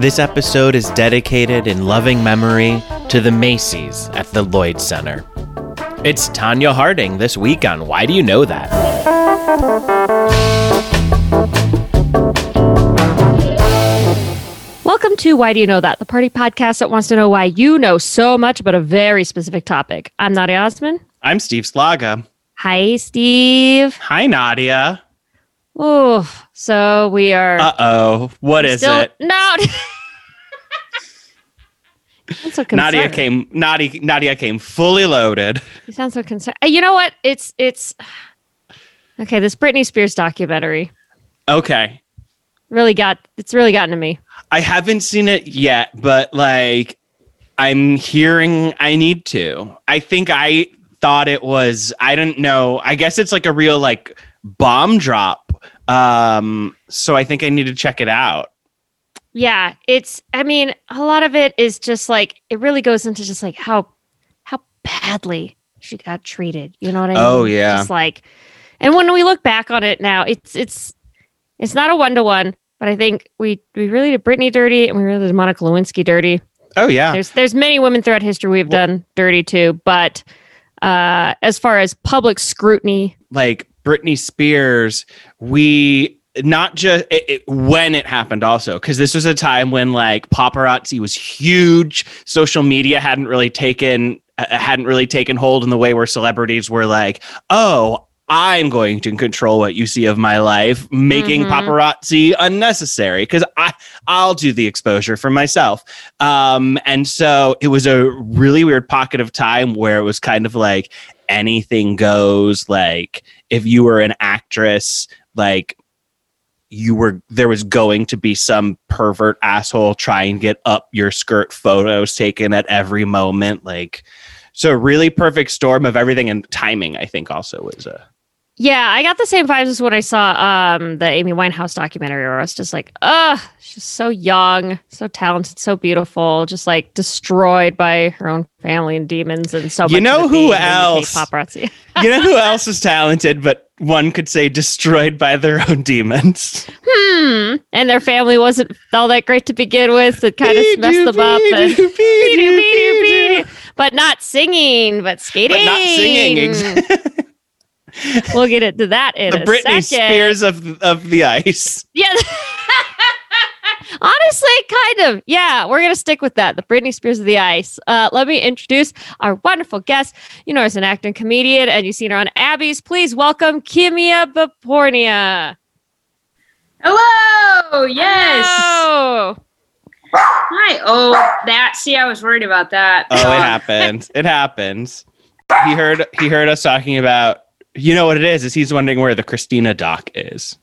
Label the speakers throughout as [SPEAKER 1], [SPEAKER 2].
[SPEAKER 1] This episode is dedicated in loving memory to the Macy's at the Lloyd Center. It's Tonya Harding this week on Why Do You Know That?
[SPEAKER 2] Welcome to Why Do You Know That, the party podcast that wants to know why you know so much about a very specific topic. I'm Nadia Osman.
[SPEAKER 1] I'm Steve Slaga.
[SPEAKER 2] Hi, Steve.
[SPEAKER 1] Hi, Nadia.
[SPEAKER 2] Oh, so we are.
[SPEAKER 1] Uh oh. What is
[SPEAKER 2] still,
[SPEAKER 1] it?
[SPEAKER 2] No. So
[SPEAKER 1] Nadia came. Nadia, Nadia came fully loaded.
[SPEAKER 2] You sound so concerned. Uh, You know what? It's it's okay. This Britney Spears documentary
[SPEAKER 1] Okay.
[SPEAKER 2] really got it's really gotten to me.
[SPEAKER 1] I haven't seen it yet, but like I'm hearing I need to. I think I thought it was I don't know. I guess it's like a real like bomb drop. Um so I think I need to check it out.
[SPEAKER 2] Yeah, it's. I mean, a lot of it is just like it really goes into just like how how badly she got treated. You know what I mean?
[SPEAKER 1] Oh, yeah.
[SPEAKER 2] Just like, and when we look back on it now, it's it's it's not a one to one, but I think we we really did Britney dirty and we really did Monica Lewinsky dirty.
[SPEAKER 1] Oh yeah.
[SPEAKER 2] There's there's many women throughout history we've done dirty too, but uh as far as public scrutiny,
[SPEAKER 1] like Britney Spears, we not just it, it, when it happened also because this was a time when like paparazzi was huge. Social media hadn't really taken uh, hadn't really taken hold in the way where celebrities were like oh i'm going to control what you see of my life making
[SPEAKER 2] Mhm.
[SPEAKER 1] paparazzi unnecessary because i i'll do the exposure for myself. Um and so it was a really weird pocket of time where it was kind of like anything goes. Like if you were an actress like you were there was going to be some pervert asshole try and get up your skirt photos taken at every moment like so really perfect storm of everything and timing i think also was a
[SPEAKER 2] Yeah, I got the same vibes as when I saw um the Amy Winehouse documentary where I was just like, ugh, she's so young, so talented, so beautiful, just like destroyed by her own family and demons and so
[SPEAKER 1] You know who
[SPEAKER 2] being in the
[SPEAKER 1] else?
[SPEAKER 2] Paparazzi.
[SPEAKER 1] you know who else is talented but one could say destroyed by their own demons
[SPEAKER 2] hmm. And their family wasn't all that great to begin with. It kind of messed them up. And, but not singing, but skating.
[SPEAKER 1] but not singing
[SPEAKER 2] we'll get into that in
[SPEAKER 1] the
[SPEAKER 2] a
[SPEAKER 1] britney
[SPEAKER 2] second.
[SPEAKER 1] spears of of the ice
[SPEAKER 2] Yeah. Honestly, kind of. Yeah, we're going to stick with that. The Britney Spears of the Ice. Uh, let me introduce our wonderful guest. You know her as an acting comedian, and you've seen her on Abby's. Please welcome Kimia Behpoornia.
[SPEAKER 3] Hello. Yes.
[SPEAKER 2] Oh,
[SPEAKER 3] Hi. Oh, that. See, I was worried about that.
[SPEAKER 1] Oh, it happens. It happens. He heard he heard us talking about you know what it is, is he's wondering where the Christina doc is.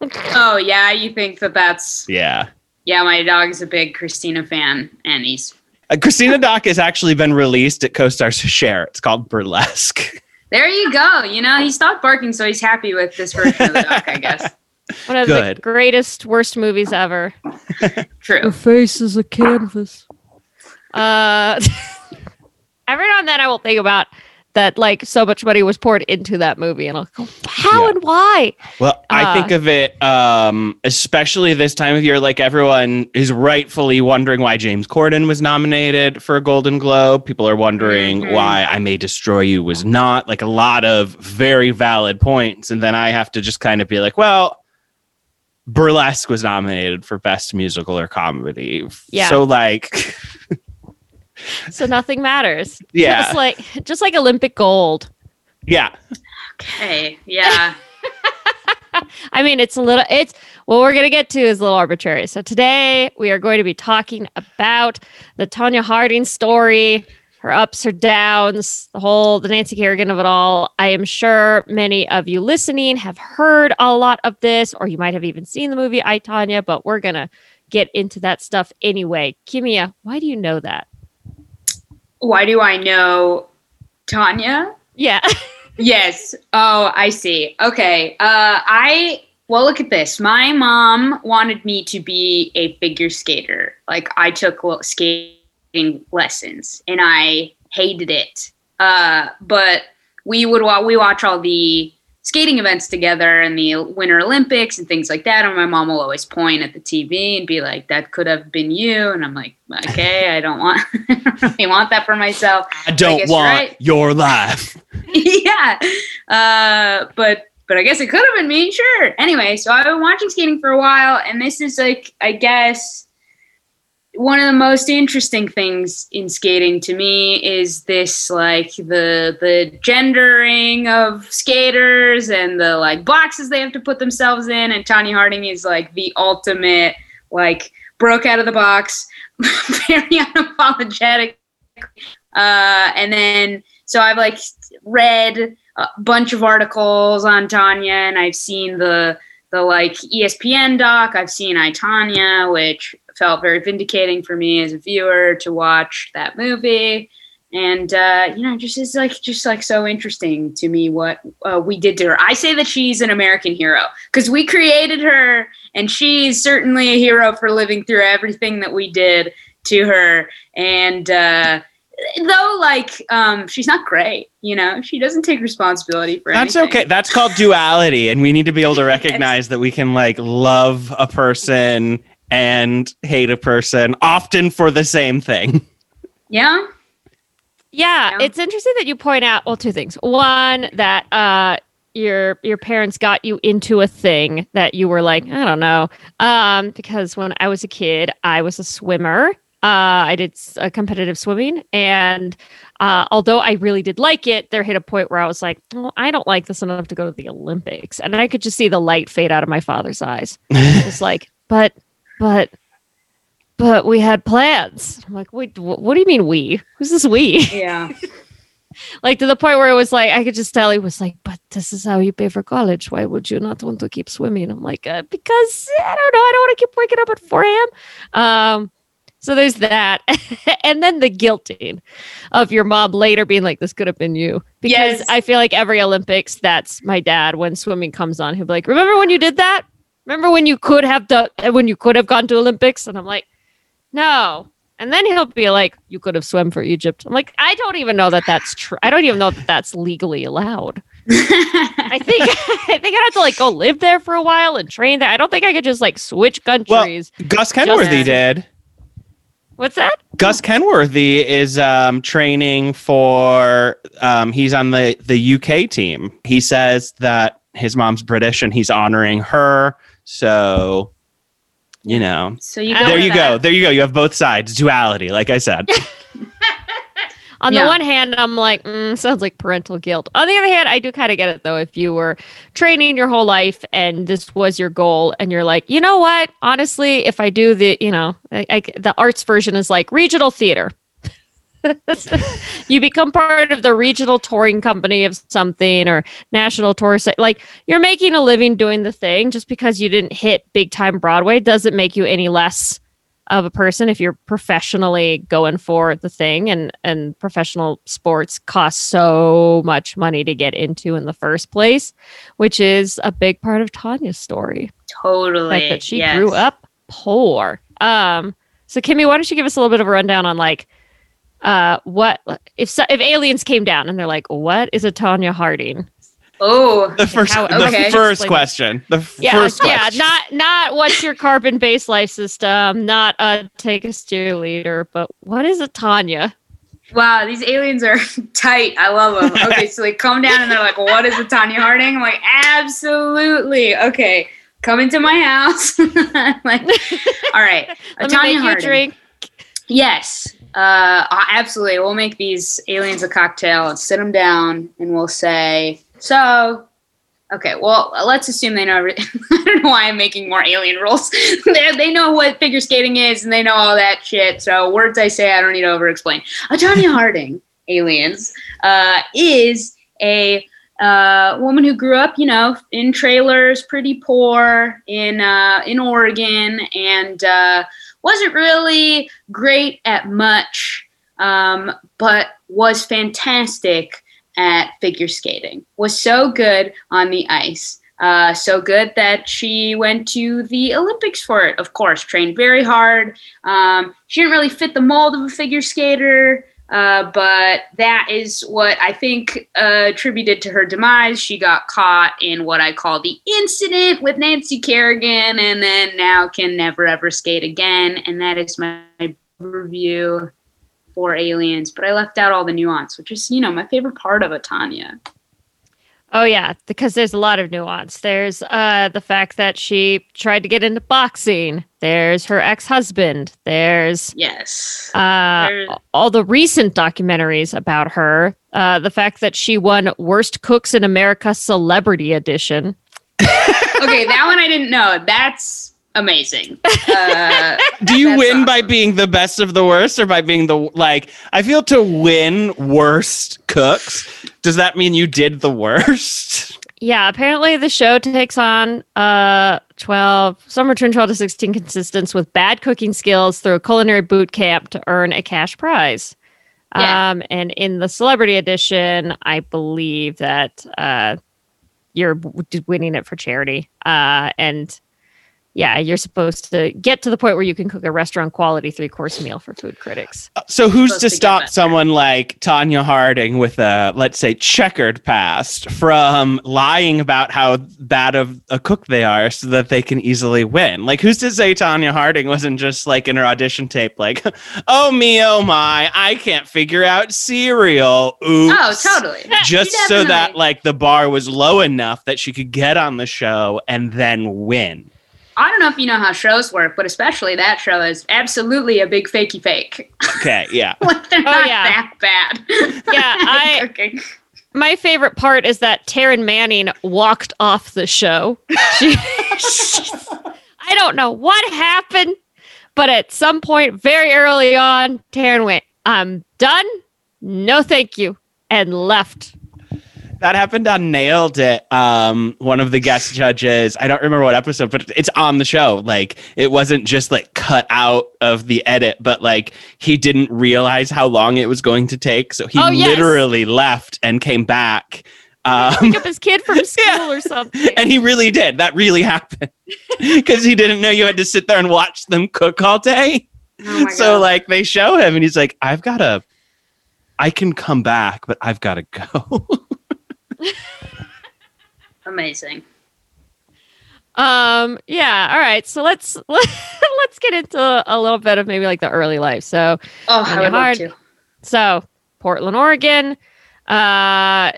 [SPEAKER 3] Oh, yeah. You think that that's
[SPEAKER 1] Yeah.
[SPEAKER 3] Yeah? My dog's a big Christina fan, and he's
[SPEAKER 1] Uh, Christina doc has actually been released at CoStar's share. It's called Burlesque.
[SPEAKER 3] there. You go. You know, he stopped barking, so he's happy with this version of the dog. I guess.
[SPEAKER 2] one of
[SPEAKER 1] Good.
[SPEAKER 2] the greatest, worst movies ever.
[SPEAKER 3] True.
[SPEAKER 2] The face is a canvas. Uh, every now and then I will think about that, like, so much money was poured into that movie, and I'll go, how
[SPEAKER 1] Yeah.
[SPEAKER 2] and why?
[SPEAKER 1] Well, I
[SPEAKER 2] Uh.
[SPEAKER 1] think of it, um, especially this time of year, like everyone is rightfully wondering why James Corden was nominated for a Golden Globe. People are wondering
[SPEAKER 3] Mhm.
[SPEAKER 1] why I May Destroy You was not. Like a lot of very valid points. And then I have to just kind of be like, well, Burlesque was nominated for Best Musical or Comedy.
[SPEAKER 2] Yeah.
[SPEAKER 1] So, like,
[SPEAKER 2] So nothing matters.
[SPEAKER 1] Yeah.
[SPEAKER 2] Just like just like Olympic gold.
[SPEAKER 1] yeah.
[SPEAKER 3] Okay. Yeah.
[SPEAKER 2] I mean, it's a little it's what we're gonna get to is a little arbitrary. So today we are going to be talking about the Tonya Harding story, her ups, her downs, the whole the Nancy Kerrigan of it all. I am sure many of you listening have heard a lot of this, or you might have even seen the movie I Tonya, but we're gonna get into that stuff anyway. Kimia, why do you know that?
[SPEAKER 3] Why do I know Tonya?
[SPEAKER 2] Yeah.
[SPEAKER 3] Yes. Oh, I see. Okay. Uh, I well, look at this. My mom wanted me to be a figure skater. Like I took skating lessons, and I hated it. Uh, but we would wa- we watch all the skating events together and the Winter Olympics and things like that. And my mom will always point at the TV and be like, "That could have been you." And I'm like, "Okay, I don't want, I don't really want that for myself."
[SPEAKER 1] I don't
[SPEAKER 3] guess
[SPEAKER 1] want
[SPEAKER 3] right.
[SPEAKER 1] your life.
[SPEAKER 3] yeah, uh, but but I guess it could have been me. Sure. Anyway, so I've been watching skating for a while, and this is like, I guess one of the most interesting things in skating to me is this like the the gendering of skaters and the like boxes they have to put themselves in. And Tonya Harding is like the ultimate like broke out of the box very unapologetic. Uh and then so I've like read a bunch of articles on Tonya and I've seen the the like ESPN doc. I've seen I Tonya which felt very vindicating for me as a viewer to watch that movie. And uh, you know just is like just like so interesting to me what uh, we did to her. I say that she's an american hero because we created her and she's certainly a hero for living through everything that we did to her. And uh, though like um, she's not great you know? She doesn't take responsibility for
[SPEAKER 1] That's
[SPEAKER 3] anything.
[SPEAKER 1] okay. That's called duality, and we need to be able to recognize that we can like love a person and hate a person, often for the same thing.
[SPEAKER 3] yeah
[SPEAKER 2] Yeah,
[SPEAKER 3] Yeah.
[SPEAKER 2] it's interesting that you point out well two things. One that uh your your parents got you into a thing that you were like, I don't know. Um because when I was a kid, I was a swimmer. Uh I did s- uh, competitive swimming and uh although I really did like it, there hit a point where I was like, well, I don't like this enough to go to the Olympics. And I could just see the light fade out of my father's eyes. It's like, but but but we had plans. I'm like, wait, wh- what do you mean we? Who's this we?
[SPEAKER 3] yeah
[SPEAKER 2] like to the point where it was like I could just tell he was like, "But this is how you pay for college. Why would you not want to keep swimming?" I'm like, uh, "Because I don't know. I don't want to keep waking up at 4 a.m." Um, so there's that, and then the guilting of your mom later being like, "This could have been you," because
[SPEAKER 3] Yes.
[SPEAKER 2] I feel like every Olympics, that's my dad when swimming comes on. He'll be like, "Remember when you did that? Remember when you could have done when you could have gone to Olympics?" And I'm like, "No." And then he'll be like, "You could have swum for Egypt." I'm like, "I don't even know that that's true. I don't even know that that's legally allowed. I think I think I'd have to like go live there for a while and train there. I don't think I could just like switch countries.
[SPEAKER 1] well, Gus Kenworthy
[SPEAKER 2] Just-
[SPEAKER 1] did.
[SPEAKER 2] What's that?
[SPEAKER 1] Gus Kenworthy is um, training for. Um, he's on the the UK team. He says that his mom's British and he's honoring her. So, you know,
[SPEAKER 3] so you
[SPEAKER 2] There
[SPEAKER 3] go
[SPEAKER 1] there you
[SPEAKER 3] that.
[SPEAKER 1] go. There you go. You have both sides. Duality, like I said.
[SPEAKER 2] On
[SPEAKER 3] Yeah.
[SPEAKER 2] the one hand, I'm like, mm, sounds like parental guilt. On the other hand, I do kind of get it though. If you were training your whole life and this was your goal, and you're like, you know what? Honestly, if I do the, you know, I, I, the arts version is like regional theater. you become part of the regional touring company of something or national tour. se- Like you're making a living doing the thing. Just because you didn't hit big time Broadway doesn't make you any less of a person if you're professionally going for the thing and and professional sports cost so much money to get into in the first place which is a big part of tonya's story
[SPEAKER 3] totally
[SPEAKER 2] like that she
[SPEAKER 3] yes.
[SPEAKER 2] grew up poor um so kimmy why don't you give us a little bit of a rundown on like uh what if so, if aliens came down and they're like what is a tonya harding
[SPEAKER 3] oh
[SPEAKER 1] The first,
[SPEAKER 2] how-
[SPEAKER 1] the first question. The
[SPEAKER 2] yeah
[SPEAKER 1] first
[SPEAKER 2] yeah
[SPEAKER 1] question.
[SPEAKER 2] not not what's your carbon based life system not uh take us to your leader but what is a tonya
[SPEAKER 3] Wow, these aliens are tight. I love them. Okay, so they come down and they're like, "What is a Tonya Harding?" I'm like, "Absolutely." Okay, come into my house. like, all right, a
[SPEAKER 2] Let me
[SPEAKER 3] Tonya
[SPEAKER 2] make you
[SPEAKER 3] Harding.
[SPEAKER 2] drink.
[SPEAKER 3] Yes, uh, absolutely. We'll make these aliens a cocktail and sit them down, and we'll say, "So, okay, well, let's assume they know." every- I don't know why I'm making more alien rules. they they know what figure skating is, and they know all that shit. So words I say, I don't need to over-explain. A Tonya Harding, aliens, uh, is a uh, woman who grew up, you know, in trailers, pretty poor in uh, in Oregon, and uh, wasn't really great at much, um, but was fantastic at figure skating. Was so good on the ice. Uh, so good that she went to the Olympics for it. Of course, trained very hard. Um, she didn't really fit the mold of a figure skater, Uh, but that is what I think uh, attributed to her demise. She got caught in what I call the incident with Nancy Kerrigan, and then now can never ever skate again. And that is my review for Aliens. But I left out all the nuance, which is, you know, my favorite part of a Tonya.
[SPEAKER 2] Oh yeah, because there's a lot of nuance. There's uh the fact that she tried to get into boxing. There's her ex-husband. There's
[SPEAKER 3] Yes.
[SPEAKER 2] uh
[SPEAKER 3] There-
[SPEAKER 2] all the recent documentaries about her. Uh the fact that she won Worst Cooks in America Celebrity Edition.
[SPEAKER 3] okay, that one I didn't know. That's amazing. Uh,
[SPEAKER 1] Do you win
[SPEAKER 3] awesome.
[SPEAKER 1] by being the best of the worst or by being the like I feel to win worst cooks, does that mean you did the worst?
[SPEAKER 2] Yeah, apparently the show takes on uh 12 some return 12 to 16 contestants with bad cooking skills through a culinary boot camp to earn a cash prize.
[SPEAKER 3] Yeah.
[SPEAKER 2] Um and in the celebrity edition, I believe that uh you're winning it for charity. Uh and yeah, you're supposed to get to the point where you can cook a restaurant quality three course meal for food critics.
[SPEAKER 1] Uh, so who's to
[SPEAKER 3] to
[SPEAKER 1] stop
[SPEAKER 3] better.
[SPEAKER 1] someone like Tonya Harding with a let's say checkered past from lying about how bad of a cook they are so that they can easily win? Like who's to say Tonya Harding wasn't just like in her audition tape like, "Oh me, oh my, I can't figure out cereal." Oops.
[SPEAKER 3] oh, totally.
[SPEAKER 1] Just
[SPEAKER 3] She
[SPEAKER 1] so that like the bar was low enough that she could get on the show and then win.
[SPEAKER 3] I don't know if you know how shows work, but especially that show is absolutely a big fakey fake.
[SPEAKER 1] Okay, yeah.
[SPEAKER 3] like they're oh, not
[SPEAKER 2] yeah.
[SPEAKER 3] that bad.
[SPEAKER 2] Yeah, I-
[SPEAKER 3] Cooking.
[SPEAKER 2] My favorite part is that Taryn Manning walked off the show. She, I don't know what happened, but at some point very early on, Taryn went, I'm done. No, thank you. And left.
[SPEAKER 1] That happened on Nailed It. Um, one of the guest judges, I don't remember what episode, but it's on the show. Like it wasn't just like cut out of the edit, but like he didn't realize how long it was going to take, so he
[SPEAKER 2] Oh, yes.
[SPEAKER 1] literally left and came back. Um,
[SPEAKER 2] Pick up his kid from school
[SPEAKER 1] Yeah.
[SPEAKER 2] or something.
[SPEAKER 1] and he really did. That really happened because he didn't know you had to sit there and watch them cook all day.
[SPEAKER 3] Oh
[SPEAKER 1] so
[SPEAKER 3] God.
[SPEAKER 1] like they show him, and he's like, "I've got to, I can come back, but I've got to go."
[SPEAKER 3] amazing.
[SPEAKER 2] Um, yeah, all right. So let's let's get into a little bit of maybe like the early life. So
[SPEAKER 3] Oh, I would love to.
[SPEAKER 2] So Portland, Oregon, uh,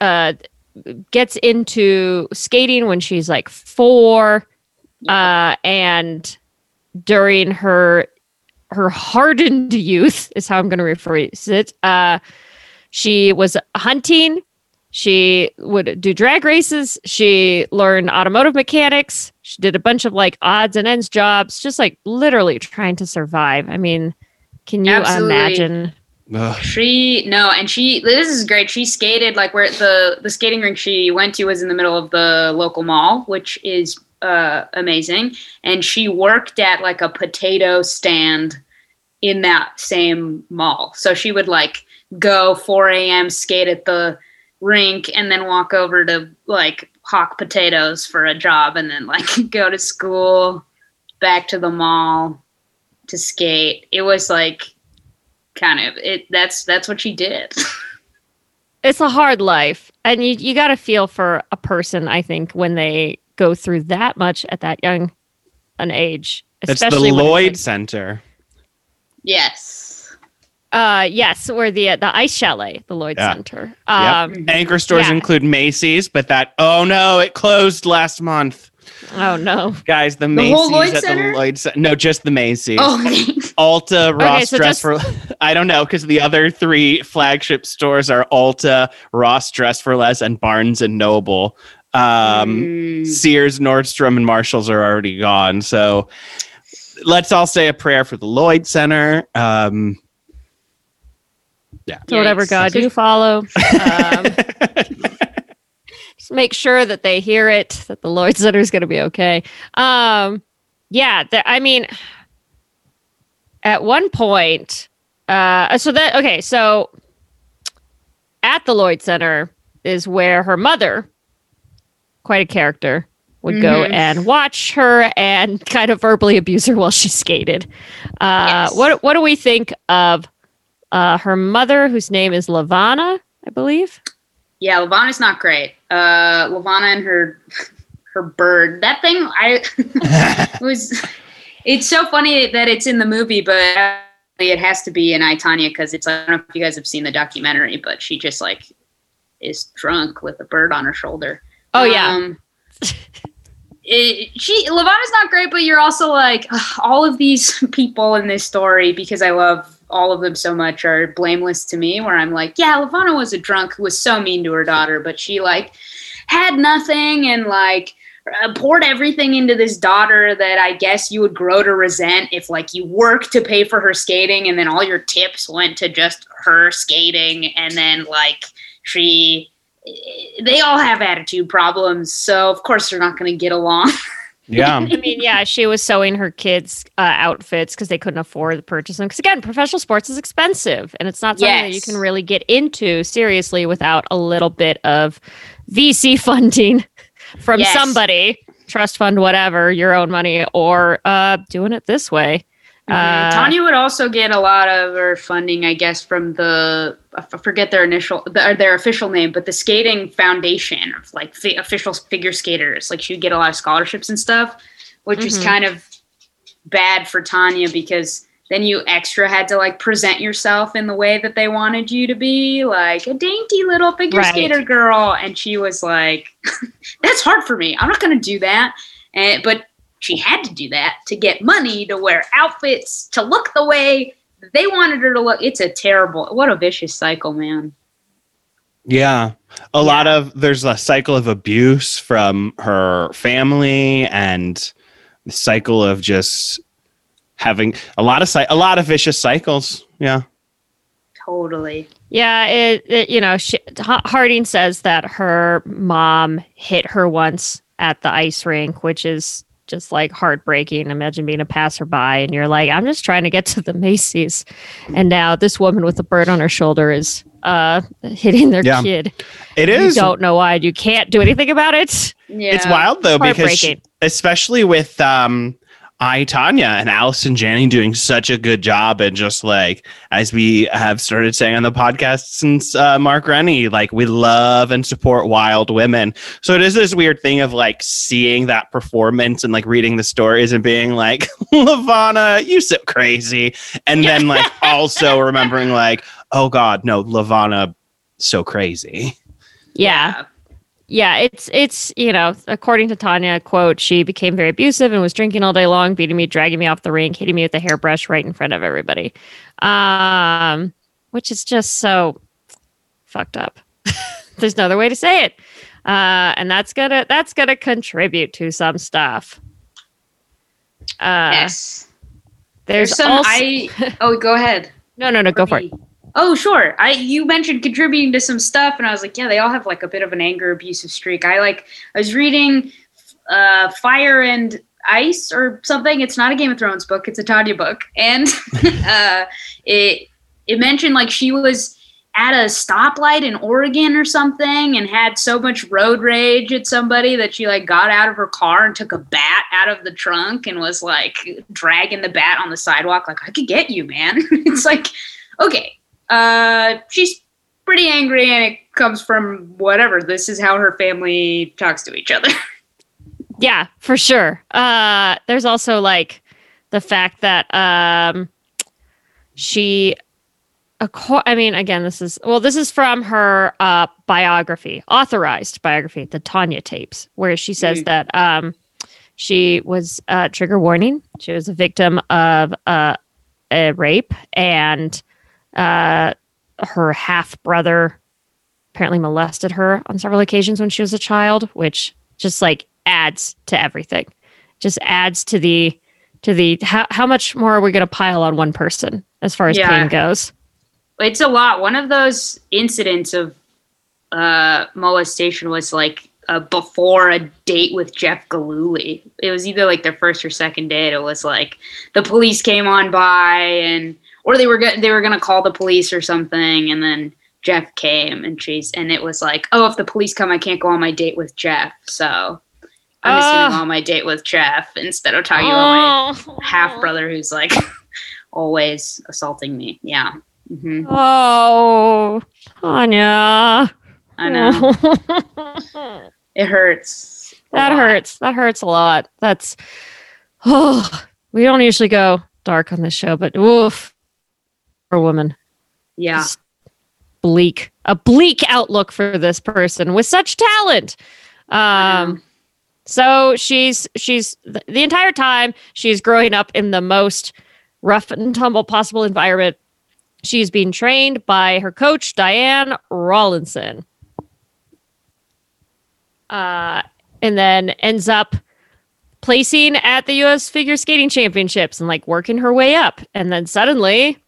[SPEAKER 2] uh, gets into skating when she's like four, uh, and during her her hardened youth is how I'm going to rephrase it. Uh, she was hunting. She would do drag races. She learned automotive mechanics. She did a bunch of like odds and ends jobs, just like literally trying to survive. I mean, can you
[SPEAKER 3] Absolutely.
[SPEAKER 2] imagine?
[SPEAKER 1] Ugh.
[SPEAKER 3] She no, and she this is great. She skated like where the the skating rink she went to was in the middle of the local mall, which is uh, amazing. And she worked at like a potato stand in that same mall. So she would like go 4 a.m. skate at the rink and then walk over to like hawk potatoes for a job and then like go to school, back to the mall to skate. It was like kind of it that's that's what she did.
[SPEAKER 2] It's a hard life, and you you got to feel for a person. I think when they go through that much at that young an age,
[SPEAKER 1] It's the
[SPEAKER 2] especially it's
[SPEAKER 1] Lloyd
[SPEAKER 2] like-
[SPEAKER 1] Center.
[SPEAKER 3] yes.
[SPEAKER 2] Uh, yes, or the the ice chalet, the Lloyd
[SPEAKER 1] Yeah.
[SPEAKER 2] Center. Um,
[SPEAKER 1] Anchor stores
[SPEAKER 2] Yeah.
[SPEAKER 1] include Macy's, but that oh no, it closed last month.
[SPEAKER 2] Oh no.
[SPEAKER 1] Guys, the,
[SPEAKER 3] The
[SPEAKER 1] Macy's
[SPEAKER 3] whole Lloyd
[SPEAKER 1] at
[SPEAKER 3] Center?
[SPEAKER 1] the Lloyd Center. No, just the Macy's.
[SPEAKER 3] Oh, okay.
[SPEAKER 1] Ulta, Ross
[SPEAKER 2] so
[SPEAKER 1] Dress for I don't know because the other three flagship stores are Ulta, Ross Dress for Less, and Barnes and Noble. Um,
[SPEAKER 3] Mm.
[SPEAKER 1] Sears, Nordstrom, and Marshalls are already gone. So let's all say a prayer for the Lloyd Center. Um, yeah.
[SPEAKER 2] So whatever God you follow, um, just make sure that they hear it. That the Lloyd Center is going to be okay. Um, yeah, the, I mean, at one point, uh, so that okay, so at the Lloyd Center is where her mother, quite a character, would go
[SPEAKER 3] Mhm.
[SPEAKER 2] and watch her and kind of verbally abuse her while she skated. Uh,
[SPEAKER 3] Yes.
[SPEAKER 2] What what do we think of uh, her mother, whose name is LaVona, I believe.
[SPEAKER 3] Yeah, LaVona's not great. Uh, LaVona and her her bird. That thing, I it was. It's so funny that it's in the movie, but it has to be in I Tonya because it's. I don't know if you guys have seen the documentary, but she just like is drunk with a bird on her shoulder.
[SPEAKER 2] Oh yeah.
[SPEAKER 3] Um, it, she LaVona's not great, but you're also like ugh, all of these people in this story because I love all of them so much are blameless to me. Where I'm like, yeah, LaVona was a drunk who was so mean to her daughter, but she like had nothing and like uh, poured everything into this daughter that I guess you would grow to resent if like you worked to pay for her skating and then all your tips went to just her skating and then like she they all have attitude problems so of course they're not going to get along
[SPEAKER 1] Yeah.
[SPEAKER 2] I mean, yeah, she was sewing her kids' uh, outfits because they couldn't afford to purchase them. Because again, professional sports is expensive, and it's not something that you can really get into seriously without a little bit of VC funding from
[SPEAKER 3] Yes.
[SPEAKER 2] somebody, trust fund, whatever, your own money, or uh, doing it this way.
[SPEAKER 3] Mhm.
[SPEAKER 2] Uh,
[SPEAKER 3] Tonya would also get a lot of her funding, I guess, from the I forget their initial their, their official name, but the skating foundation of like fi- official figure skaters. Like she would get a lot of scholarships and stuff, which is
[SPEAKER 2] Mhm.
[SPEAKER 3] kind of bad for Tonya because then you extra had to like present yourself in the way that they wanted you to be, like a dainty little figure
[SPEAKER 2] Right.
[SPEAKER 3] skater girl, and she was like, "That's hard for me. I'm not going to do that." And but she had to do that to get money to wear outfits to look the way they wanted her to look. It's a terrible, what a vicious cycle, man.
[SPEAKER 1] Yeah. A lot of there's a cycle of abuse from her family and the cycle of just having a lot of cy- a lot of vicious cycles. Yeah.
[SPEAKER 3] Totally.
[SPEAKER 2] Yeah, it, it you know, she, Harding says that her mom hit her once at the ice rink, which is just like heartbreaking. Imagine being a passerby and you're like, I'm just trying to get to the Macy's, and now this woman with a bird on her shoulder is uh hitting their
[SPEAKER 1] Yeah.
[SPEAKER 2] kid.
[SPEAKER 1] It
[SPEAKER 2] You
[SPEAKER 1] is
[SPEAKER 2] don't know why. You can't do anything about it.
[SPEAKER 3] Yeah.
[SPEAKER 1] it's wild though because she- especially with um I Tonya and Allison Janney doing such a good job and just like as we have started saying on the podcast since uh, Mark Rennie, like we love and support wild women. So it is this weird thing of like seeing that performance and like reading the stories and being like, LaVona, you so crazy. And then like also remembering like, oh God, no, LaVona so crazy.
[SPEAKER 2] Yeah. yeah it's it's you know according to tonya quote she became very abusive and was drinking all day long beating me dragging me off the rink hitting me with a hairbrush right in front of everybody um which is just so fucked up there's no other way to say it uh and that's gonna that's gonna contribute to some stuff uh
[SPEAKER 3] yes.
[SPEAKER 2] there's,
[SPEAKER 3] There's some.
[SPEAKER 2] also
[SPEAKER 3] I. Oh, go ahead.
[SPEAKER 2] no no no go for it
[SPEAKER 3] Oh, sure. I you mentioned contributing to some stuff, and I was like, yeah, they all have like a bit of an anger abusive streak. I like I was reading uh, Fire and Ice or something. It's not a Game of Thrones book. It's a Tonya book, and uh, it it mentioned like she was at a stoplight in Oregon or something and had so much road rage at somebody that she like got out of her car and took a bat out of the trunk and was like dragging the bat on the sidewalk like I could get you man it's like okay uh she's pretty angry and it comes from whatever this is how her family talks to each other
[SPEAKER 2] Yeah, for sure. Uh there's also like the fact that um she I mean again this is well this is from her uh biography, authorized biography, the Tonya tapes, where she says
[SPEAKER 3] Mm.
[SPEAKER 2] that um she was uh trigger warning. She was a victim of uh a rape and uh her half brother apparently molested her on several occasions when she was a child, which just like adds to everything. Just adds to the to the how how much more are we going to pile on one person as far as
[SPEAKER 3] Yeah.
[SPEAKER 2] pain goes?
[SPEAKER 3] it's a lot one of those incidents of uh molestation was like uh, before a date with Jeff Gillooly. It was either like their first or second date. It was like the police came on by and or they were go- they were gonna call the police or something, and then Jeff came and she's and it was like, oh, if the police come, I can't go on my date with Jeff. So I'm just gonna
[SPEAKER 2] Ah.
[SPEAKER 3] go on my date with Jeff instead of talking about my
[SPEAKER 2] Oh.
[SPEAKER 3] half brother who's like always assaulting me. Yeah. Mhm.
[SPEAKER 2] Oh, Tonya.
[SPEAKER 3] I know. It hurts. That lot.
[SPEAKER 2] hurts. That hurts a lot. That's oh, we don't usually go dark on this show, but oof, for a woman,
[SPEAKER 3] Yeah.
[SPEAKER 2] Just bleak, a bleak outlook for this person with such talent. Um, so she's she's the, the entire time she's growing up in the most rough and tumble possible environment. She's being trained by her coach Diane Rawlinson. Uh, and then ends up placing at the US figure skating championships and like working her way up. And then suddenly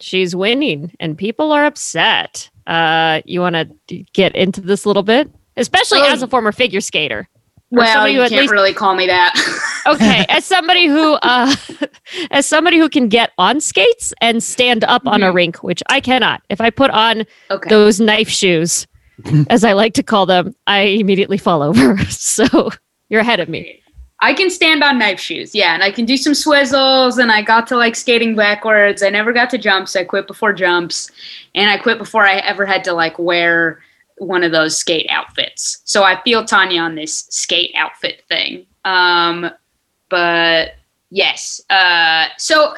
[SPEAKER 2] she's winning and people are upset. Uh, you want to get into this a little bit? Especially
[SPEAKER 3] Oh.
[SPEAKER 2] as a former figure skater.
[SPEAKER 3] Well, you can't
[SPEAKER 2] least-
[SPEAKER 3] really call me that.
[SPEAKER 2] okay as somebody who uh as somebody who can get on skates and stand up on a
[SPEAKER 3] Mhm.
[SPEAKER 2] rink which i cannot if i put on
[SPEAKER 3] okay.
[SPEAKER 2] those knife shoes as i like to call them i immediately fall over so you're ahead of me
[SPEAKER 3] I can stand on knife shoes, yeah, and I can do some swizzles. And I got to like skating backwards. I never got to jumps. I quit before jumps, and I quit before I ever had to like wear one of those skate outfits. So I feel Tonya on this skate outfit thing. Um, but yes, uh, so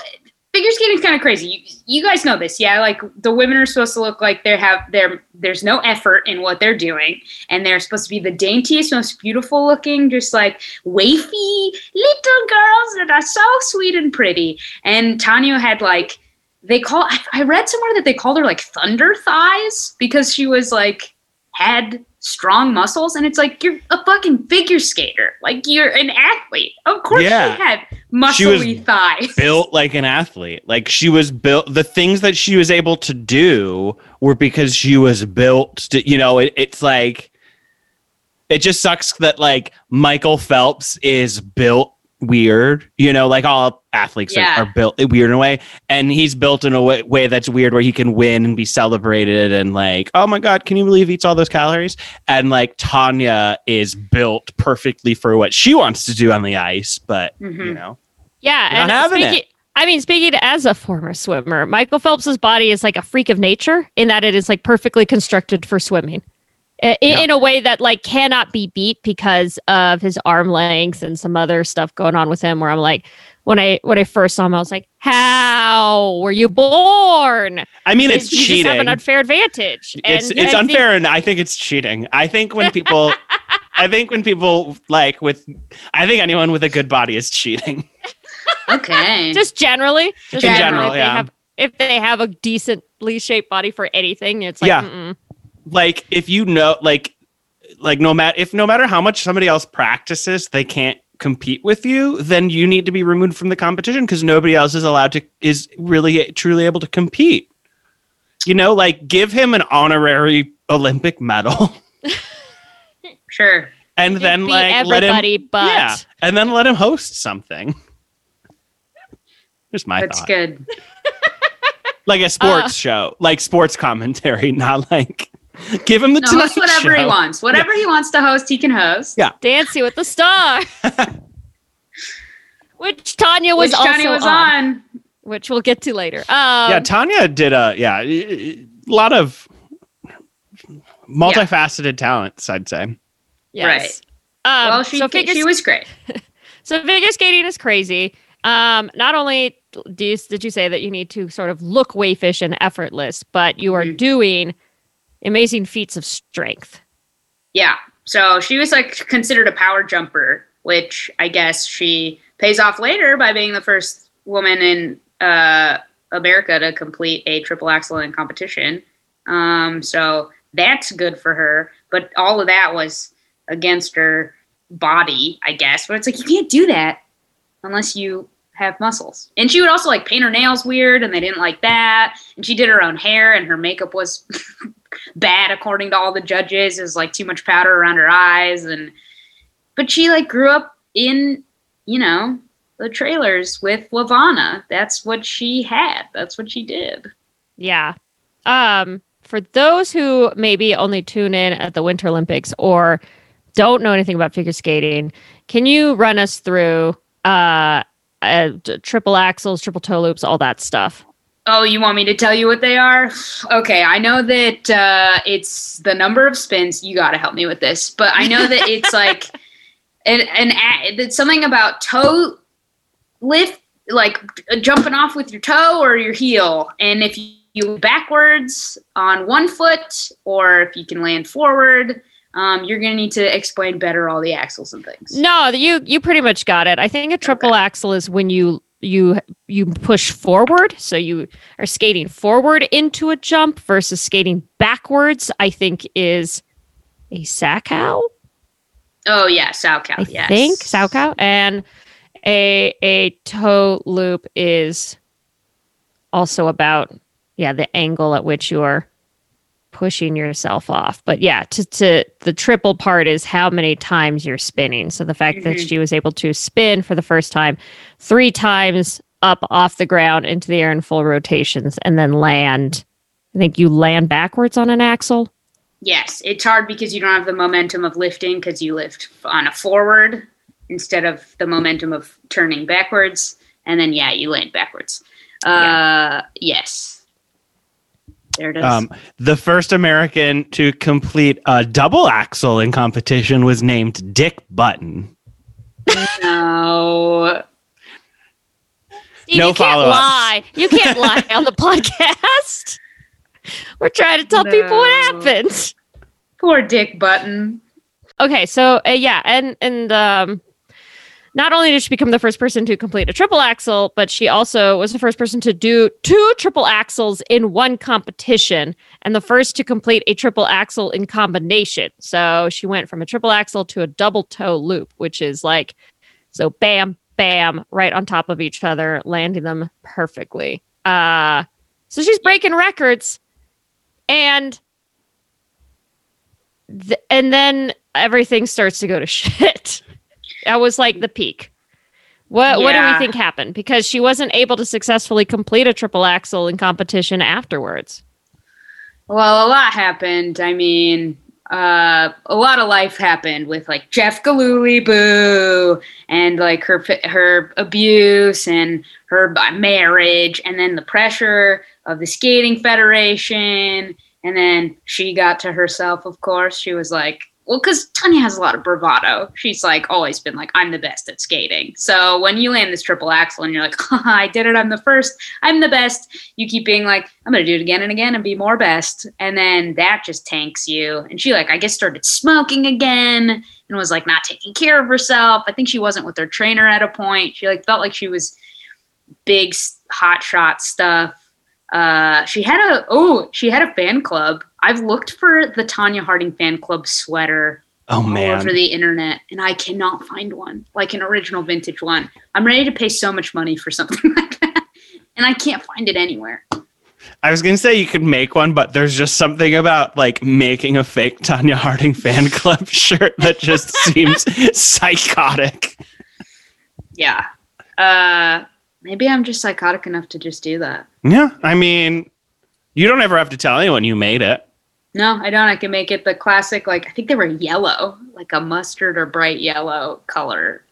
[SPEAKER 3] figure skating is kind of crazy. You, you guys know this, yeah? Like the women are supposed to look like they have there. There's no effort in what they're doing, and they're supposed to be the daintiest, most beautiful looking, just like wafy little girls that are so sweet and pretty. And Tonya had like they call. I, I read somewhere that they called her like thunder thighs because she was like had strong muscles and it's like you're a fucking figure skater like you're an athlete of course
[SPEAKER 1] Yeah.
[SPEAKER 3] she had
[SPEAKER 1] She was
[SPEAKER 3] muscly thighs
[SPEAKER 1] built like an athlete. Like she was built. The things that she was able to do were because she was built. To, you know, it, it's like it just sucks that like Michael Phelps is built weird. You know, like all athletes are-
[SPEAKER 3] Yeah.
[SPEAKER 1] are, built weird in a way, and he's built in a way, way that's weird where he can win and be celebrated and like, oh my god, can you believe he eats all those calories? And like Tonya is built perfectly for what she wants to do on the ice, but you
[SPEAKER 3] Mhm.
[SPEAKER 1] know.
[SPEAKER 2] yeah and
[SPEAKER 1] not having
[SPEAKER 2] speaking, i mean speaking as a former swimmer michael phelps's body is like a freak of nature in that it is like perfectly constructed for swimming in,
[SPEAKER 1] Yeah.
[SPEAKER 2] in a way that like cannot be beat because of his arm length and some other stuff going on with him where i'm like when i when i first saw him i was like how were you born
[SPEAKER 1] I mean, it's
[SPEAKER 2] you just have
[SPEAKER 1] cheating.
[SPEAKER 2] an unfair advantage
[SPEAKER 1] It's
[SPEAKER 2] And
[SPEAKER 1] it's
[SPEAKER 2] I think-
[SPEAKER 1] unfair, and I think it's cheating. I think when people, I think when people like with, I think anyone with a good body is cheating.
[SPEAKER 3] okay
[SPEAKER 2] just generally just
[SPEAKER 3] In
[SPEAKER 1] general,
[SPEAKER 2] if they
[SPEAKER 1] yeah.
[SPEAKER 2] have if they have a decently shaped body for anything it's like
[SPEAKER 1] Yeah.
[SPEAKER 2] mm-mm.
[SPEAKER 1] Like if you know, like, like no matter if no matter how much somebody else practices, they can't compete with you. Then you need to be removed from the competition because nobody else is allowed to is really truly able to compete. You know, like give him an honorary Olympic medal,
[SPEAKER 3] sure
[SPEAKER 1] and
[SPEAKER 2] Just
[SPEAKER 1] then
[SPEAKER 2] beat
[SPEAKER 1] like let him
[SPEAKER 2] everybody but
[SPEAKER 1] yeah, and then let him host something. Just my
[SPEAKER 3] that's
[SPEAKER 1] thought.
[SPEAKER 3] good
[SPEAKER 1] Like a sports
[SPEAKER 2] Uh.
[SPEAKER 1] show, like sports commentary, not like give him the
[SPEAKER 3] no,
[SPEAKER 1] Tonight
[SPEAKER 3] host whatever he wants whatever he wants to host he can host
[SPEAKER 1] Yeah.
[SPEAKER 2] dancing with the star which tonya was
[SPEAKER 3] which Johnny
[SPEAKER 2] also
[SPEAKER 3] was
[SPEAKER 2] on,
[SPEAKER 3] on.
[SPEAKER 2] which we'll get to later um,
[SPEAKER 1] yeah, Tonya did a yeah a lot of multifaceted talents. I'd say.
[SPEAKER 2] yes. um,
[SPEAKER 3] well she
[SPEAKER 2] so figure
[SPEAKER 3] she was great
[SPEAKER 2] So figure skating is crazy. Um, not only do you, did you say that you need to sort of look wayfish and effortless, but you are
[SPEAKER 3] Mhm.
[SPEAKER 2] doing amazing feats of strength.
[SPEAKER 3] Yeah. So she was like considered a power jumper, which I guess she pays off later by being the first woman in uh, America to complete a triple axel in competition. Um, so that's good for her. But all of that was against her body, I guess. But it's like you can't do that unless you have muscles. And she would also like paint her nails weird, and they didn't like that. And she did her own hair, and her makeup was bad according to all the judges. It was like too much powder around her eyes, and but she like grew up in you know the trailers with LaVona. That's what she had. That's what she did.
[SPEAKER 2] Yeah. Um, for those who maybe only tune in at the Winter Olympics or don't know anything about figure skating, can you run us through uh, uh triple axels, triple toe loops, all that stuff?
[SPEAKER 3] Oh, you want me to tell you what they are? Okay, I know that uh, it's the number of spins. You got to help me with this, but I know that it's like an an a- it's something about toe lift, like jumping off with your toe or your heel, and if you, you backwards on one foot, or if you can land forward, um, you're gonna need to explain better all the axels and things.
[SPEAKER 2] No, you you pretty much got it. I think a triple axel is when you you you push forward, so you are skating forward into a jump versus skating backwards. I think is a Salchow.
[SPEAKER 3] Oh yeah, Salchow.
[SPEAKER 2] I
[SPEAKER 3] yes.
[SPEAKER 2] think Salchow and a a toe loop is also about yeah the angle at which you're pushing yourself off. But yeah, to, to the triple part is how many times you're spinning. So the fact that
[SPEAKER 3] Mhm.
[SPEAKER 2] she was able to spin for the first time three times up off the ground into the air in full rotations and then land. I think you land backwards on an axel.
[SPEAKER 3] Yes, it's hard because you don't have the momentum of lifting because you lift on a forward instead of the momentum of turning backwards, and then yeah, you land backwards. Uh, yes. There it is.
[SPEAKER 1] Um, the first American to complete a double axel in competition was named Dick Button.
[SPEAKER 3] no.
[SPEAKER 2] Steve,
[SPEAKER 1] No
[SPEAKER 2] you can't
[SPEAKER 1] follow-ups.
[SPEAKER 2] lie. You can't lie on the podcast. We're trying to tell people what
[SPEAKER 3] No.
[SPEAKER 2] happened.
[SPEAKER 3] Poor Dick Button.
[SPEAKER 2] Okay, so uh, yeah, and and um, not only did she become the first person to complete a triple axel, but she also was the first person to do two triple axels in one competition, and the first to complete a triple axel in combination. So she went from a triple axel to a double toe loop, which is like so bam, bam, right on top of each other, landing them perfectly. Uh, so she's breaking records, and th- and then everything starts to go to shit. That was like the peak. What what do we think happened? Because she wasn't able to successfully complete a triple axel in competition afterwards.
[SPEAKER 3] Well, a lot happened. I mean, uh, a lot of life happened with like Jeff Gillooly, boo, and like her her abuse and her marriage, and then the pressure of the skating federation, and then she got to herself. Of course, she was like, well, because Tonya has a lot of bravado. She's like always been like, I'm the best at skating. So when you land this triple axel and you're like, I did it, I'm the first, I'm the best. You keep being like, I'm gonna do it again and again and be more best. And then that just tanks you. And she like, I guess started smoking again and was like not taking care of herself. I think she wasn't with her trainer at a point. She like felt like she was big hot shot stuff. Uh, she had a oh, she had a fan club. I've looked for the Tonya Harding fan club sweater
[SPEAKER 1] Oh
[SPEAKER 3] all
[SPEAKER 1] man.
[SPEAKER 3] over the internet, and I cannot find one, like an original vintage one. I'm ready to pay so much money for something like that, and I can't find it anywhere.
[SPEAKER 1] I was gonna say you could make one, but there's just something about like making a fake Tonya Harding fan club shirt that just seems psychotic.
[SPEAKER 3] Yeah. Uh, maybe I'm just psychotic enough to just do that.
[SPEAKER 1] Yeah, I mean, you don't ever have to tell anyone you made it.
[SPEAKER 3] No, I don't. I can make it the classic, like I think they were yellow, like a mustard or bright yellow color.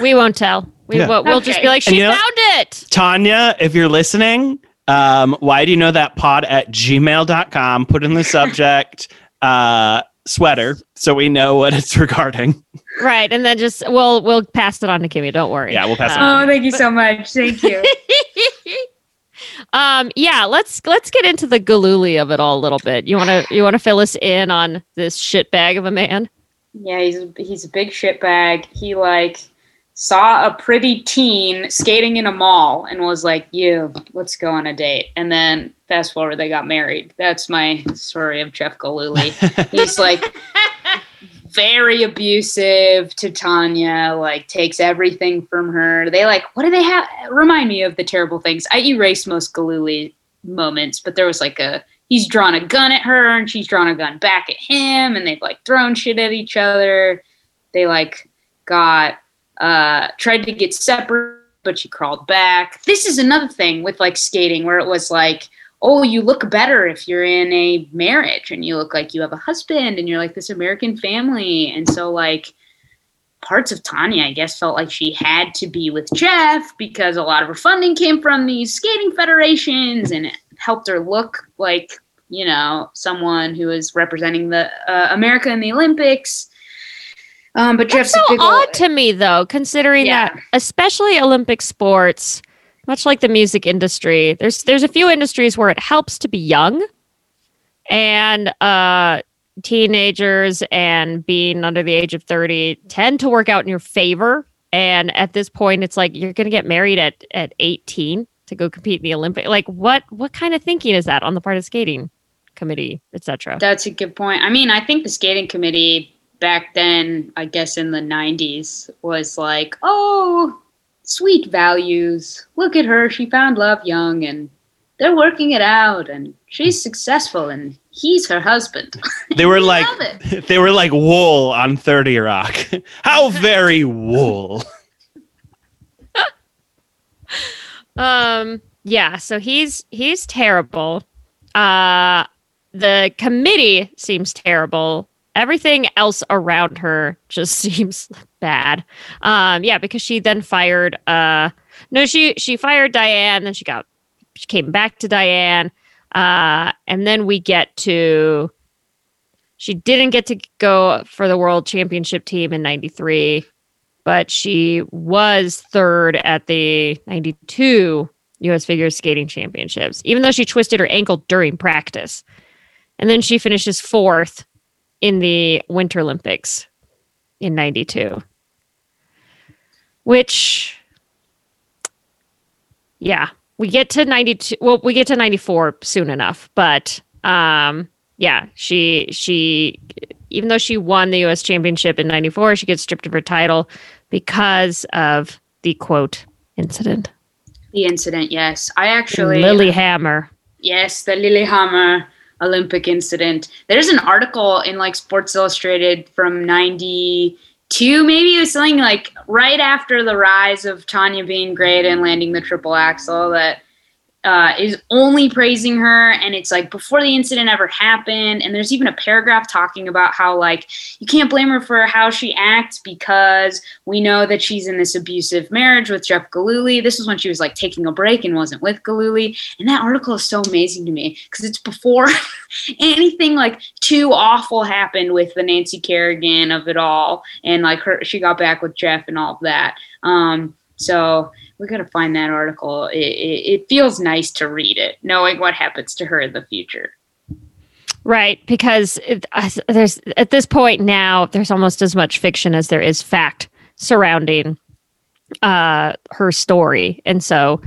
[SPEAKER 2] We won't tell. We
[SPEAKER 1] Yeah.
[SPEAKER 2] will we'll just be like, she
[SPEAKER 1] you know-
[SPEAKER 2] found it.
[SPEAKER 1] Tonya, if you're listening, um, why do you know that pod at gmail.com? Put in the subject uh, sweater so we know what it's regarding.
[SPEAKER 2] Right. And then just we'll we'll pass it on to Kimmy. Don't worry.
[SPEAKER 1] Yeah, we'll pass it
[SPEAKER 2] Uh,
[SPEAKER 1] on.
[SPEAKER 3] Oh, thank you so much. Thank you.
[SPEAKER 2] um yeah let's let's get into the gillooly of it all a little bit you want to you want to fill us in on this shit bag of a man
[SPEAKER 3] yeah, he's a, he's a big shitbag. He like saw a pretty teen skating in a mall and was like, "You, let's go on a date." And then fast forward, they got married. That's my story of Jeff Gillooly. he's like very abusive to Tonya, like takes everything from her. They like, what do they have? Remind me of the terrible things. I erased most Gillooly moments, but there was like a he's drawn a gun at her and she's drawn a gun back at him, and they've like thrown shit at each other. They like got uh tried to get separate, but she crawled back. This is another thing with like skating where it was like oh, you look better if you're in a marriage and you look like you have a husband and you're like this American family. And so, like, parts of Tonya, I guess, felt like she had to be with Jeff because a lot of her funding came from these skating federations and it helped her look like, you know, someone who is representing the uh, America in the Olympics. Um, but
[SPEAKER 2] That's
[SPEAKER 3] Jeff's a
[SPEAKER 2] so odd to me, though, considering
[SPEAKER 3] Yeah.
[SPEAKER 2] that, especially Olympic sports, much like the music industry, there's there's a few industries where it helps to be young, and uh, teenagers and being under the age of thirty tend to work out in your favor. And at this point, it's like you're going to get married at at 18 to go compete in the Olympic. Like, what what kind of thinking is that on the part of skating committee, etc.?
[SPEAKER 3] That's a good point. I mean, I think the skating committee back then, I guess in the 90s, was like, oh, sweet values. Look at her. She found love young and they're working it out and she's successful and he's her husband.
[SPEAKER 1] They were like they were like wool on 30 Rock. How very wool.
[SPEAKER 2] Um yeah, so he's he's terrible. Uh the committee seems terrible. Everything else around her just seems bad. Um yeah, because she then fired uh no, she she fired Diane, then she got she came back to Diane. Uh and then we get to she didn't get to go for the world championship team in 93 but she was third at the 92 US Figure Skating Championships, even though she twisted her ankle during practice. And then she finishes fourth in the Winter Olympics in 92. Which, yeah, we get to 92. Well, we get to 94 soon enough, but um, yeah, she, she, even though she won the US Championship in 94, she gets stripped of her title because of the quote incident.
[SPEAKER 3] The incident, yes. I actually.
[SPEAKER 2] Lily Hammer.
[SPEAKER 3] Yes, the Lillehammer Olympic incident. There's an article in like Sports Illustrated from 92, maybe it was something like right after the rise of Tonya being great and landing the triple axel that uh, is only praising her. And it's like before the incident ever happened. And there's even a paragraph talking about how like you can't blame her for how she acts because we know that she's in this abusive marriage with Jeff Gillooly. This was when she was like taking a break and wasn't with Gillooly. And that article is so amazing to me because it's before anything like too awful happened with the Nancy Kerrigan of it all. And like her, she got back with Jeff and all of that. Um, so we got to find that article. It, it, it feels nice to read it, knowing what happens to her in the future.
[SPEAKER 2] Right, because it, uh, there's at this point now there's almost as much fiction as there is fact surrounding uh her story. And so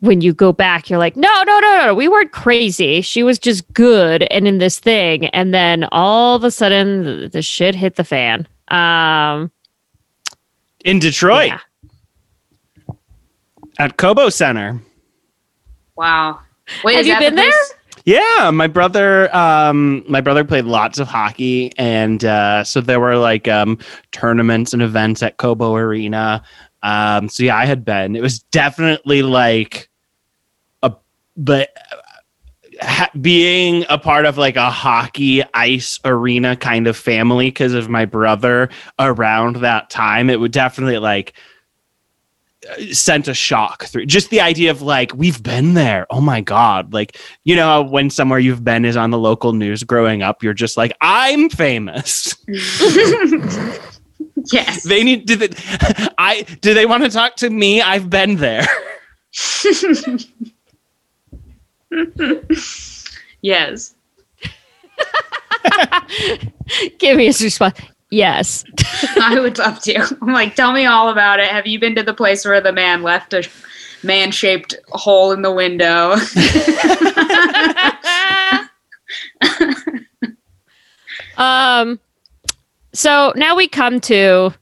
[SPEAKER 2] when you go back you're like, "No, no, no, no, we weren't crazy. She was just good and in this thing." And then all of a sudden the, the shit hit the fan. Um
[SPEAKER 1] In Detroit
[SPEAKER 2] yeah.
[SPEAKER 1] At Cobo Center.
[SPEAKER 3] Wow. Wait,
[SPEAKER 2] Have you been
[SPEAKER 3] the
[SPEAKER 2] there?
[SPEAKER 1] Yeah, my brother um my brother played lots of hockey and uh so there were like um tournaments and events at Cobo Arena. Um so yeah, I had been. It was definitely like a but ha- being a part of like a hockey ice arena kind of family because of my brother around that time, it would definitely like sent a shock through just the idea of like we've been there oh my god like you know when somewhere you've been is on the local news growing up you're just like i'm famous
[SPEAKER 3] yes.
[SPEAKER 1] they need do they i do they want to talk to me i've been there
[SPEAKER 3] yes.
[SPEAKER 2] Give me his response. Yes.
[SPEAKER 3] I would love to. I'm like, tell me all about it. Have you been to the place where the man left a man shaped hole in the window?
[SPEAKER 2] Um, so now we come to,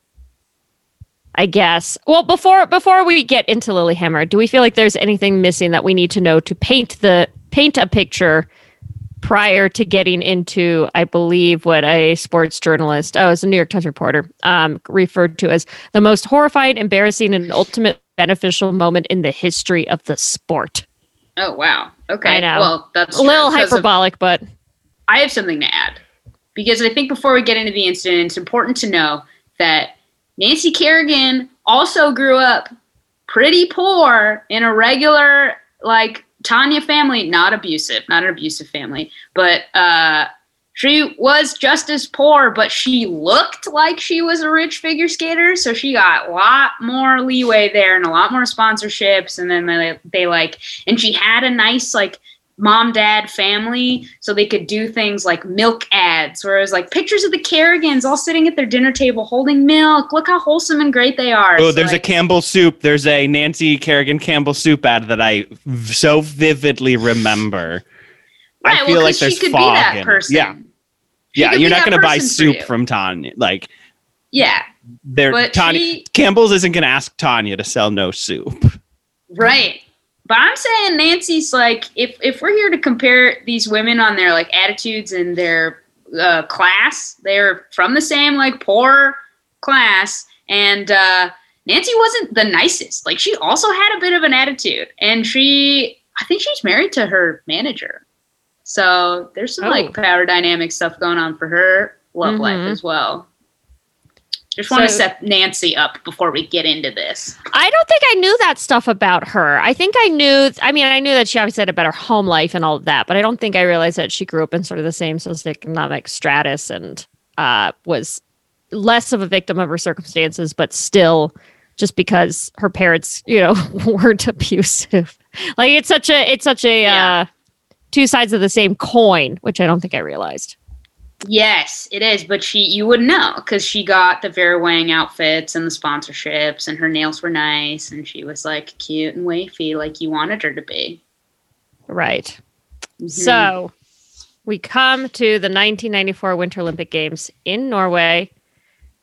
[SPEAKER 2] I guess. Well, before before we get into Lillehammer, do we feel like there's anything missing that we need to know to paint the paint a picture prior to getting into, I believe, what a sports journalist, oh, it's a New York Times reporter, um, referred to as the most horrifying, embarrassing, and ultimate beneficial moment in the history of the sport.
[SPEAKER 3] oh wow. Okay.
[SPEAKER 2] I know.
[SPEAKER 3] Well, that's
[SPEAKER 2] A little
[SPEAKER 3] 'cause of-
[SPEAKER 2] hyperbolic, but
[SPEAKER 3] I have something to add because I think before we get into the incident, it's important to know that Nancy Kerrigan also grew up pretty poor in a regular like Tonya family, not abusive, not an abusive family, but uh, she was just as poor, but she looked like she was a rich figure skater, so she got a lot more leeway there and a lot more sponsorships. And then they, they like, and she had a nice like mom dad family so they could do things like milk ads where it was like pictures of the kerrigans all sitting at their dinner table holding milk look how wholesome and great they are
[SPEAKER 1] Oh,
[SPEAKER 3] So,
[SPEAKER 1] there's a Campbell soup. There's a Nancy Kerrigan Campbell soup ad that I v- so vividly remember.
[SPEAKER 3] right,
[SPEAKER 1] I feel
[SPEAKER 3] well,
[SPEAKER 1] like there's
[SPEAKER 3] she could
[SPEAKER 1] fog
[SPEAKER 3] be that
[SPEAKER 1] it.
[SPEAKER 3] person
[SPEAKER 1] Yeah,
[SPEAKER 3] She
[SPEAKER 1] yeah. You're not going to buy soup from Tonya. Like,
[SPEAKER 3] yeah
[SPEAKER 1] they're
[SPEAKER 3] But
[SPEAKER 1] Tonya.
[SPEAKER 3] she-
[SPEAKER 1] Campbell's isn't going to ask Tonya to sell no soup.
[SPEAKER 3] Right. But I'm saying Nancy's like if if we're here to compare these women on their like attitudes and their uh, class, they're from the same like poor class, and uh, Nancy wasn't the nicest. Like she also had a bit of an attitude, and she I think she's married to her manager, so there's some
[SPEAKER 2] Oh.
[SPEAKER 3] like power dynamic stuff going on for her love life
[SPEAKER 2] Mhm.
[SPEAKER 3] as well. Just want to set Nancy up before we get into this.
[SPEAKER 2] I don't think I knew that stuff about her. I think I knew, I mean, I knew that she obviously had a better home life and all of that, but I don't think I realized that she grew up in sort of the same socioeconomic stratus and uh, was less of a victim of her circumstances, but still just because her parents, you know, weren't abusive. Like it's such a, it's such a,
[SPEAKER 3] Yeah.
[SPEAKER 2] uh, two sides of the same coin, which I don't think I realized.
[SPEAKER 3] Yes, it is, but she you wouldn't know because she got the Vera Wang outfits and the sponsorships, and her nails were nice, and she was like cute and wavy, like you wanted her to be.
[SPEAKER 2] Right.
[SPEAKER 3] Mhm.
[SPEAKER 2] So we come to the 1994 Winter Olympic Games in Norway.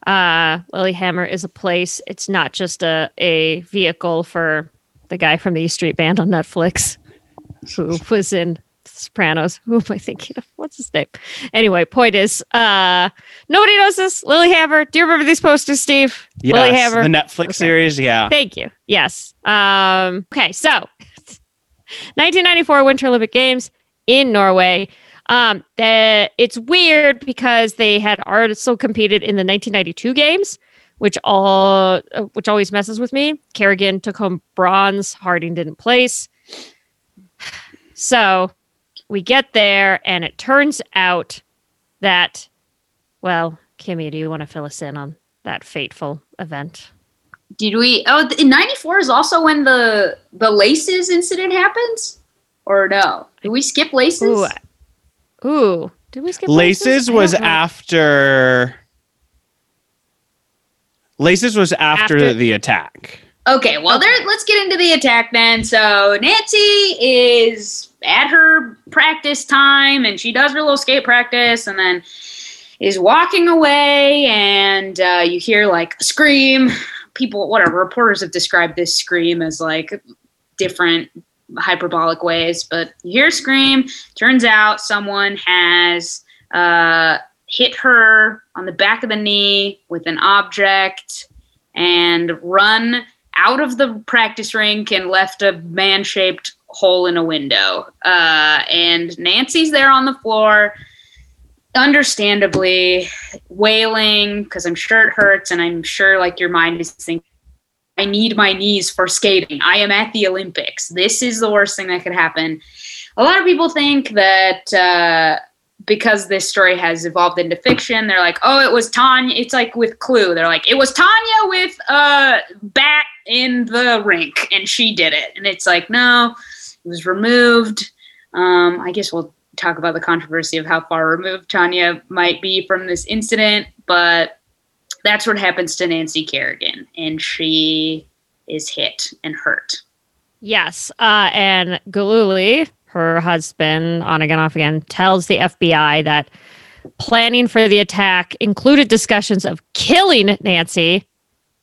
[SPEAKER 2] Uh, Lillehammer is a place. It's not just a, a vehicle for the guy from the E Street Band on Netflix who was in Sopranos. Who am I thinking of? What's his name? Anyway, point is, uh, nobody knows this. Lillehammer. Do you remember these posters, Steve?
[SPEAKER 1] Yes,
[SPEAKER 2] Lillehammer.
[SPEAKER 1] the Netflix
[SPEAKER 2] Okay.
[SPEAKER 1] series. Yeah,
[SPEAKER 2] Thank you. Yes. Um, okay, so 1994 Winter Olympic Games in Norway. Um, the, it's weird because they had also competed in the 1992 games, which all uh, which always messes with me. Kerrigan took home bronze. Harding didn't place. So we get there, and it turns out that, well, Kimmy, do you want to fill us in on that fateful event?
[SPEAKER 3] Did we? Oh, in '94 is also when the the laces incident happens, or no? Did we skip laces?
[SPEAKER 2] Ooh, ooh. Did we skip
[SPEAKER 1] Laces
[SPEAKER 2] I
[SPEAKER 1] was
[SPEAKER 2] know.
[SPEAKER 1] after. Laces was after,
[SPEAKER 2] After-
[SPEAKER 1] the attack.
[SPEAKER 3] Okay, well, there. Let's get into the attack then. So Nancy is at her practice time, and she does her little skate practice, and then is walking away, and uh, you hear like a scream. People, whatever reporters have described this scream as like different hyperbolic ways, but you hear a scream. Turns out someone has uh, hit her on the back of the knee with an object and run out of the practice rink and left a man shaped hole in a window. Uh, and Nancy's there on the floor, understandably wailing because I'm sure it hurts. And I'm sure, like, your mind is thinking, I need my knees for skating. I am at the Olympics. This is the worst thing that could happen. A lot of people think that uh, because this story has evolved into fiction, they're like, oh, it was Tonya. It's like with Clue. They're like, it was Tonya with a bat in the rink and she did it. And it's like, no, it was removed. Um, I guess we'll talk about the controversy of how far removed Tonya might be from this incident, but that's what happens to Nancy Kerrigan. And she is hit and hurt.
[SPEAKER 2] Yes. Uh, and Gillooly, her husband, on again, off again, tells the FBI that planning for the attack included discussions of killing Nancy.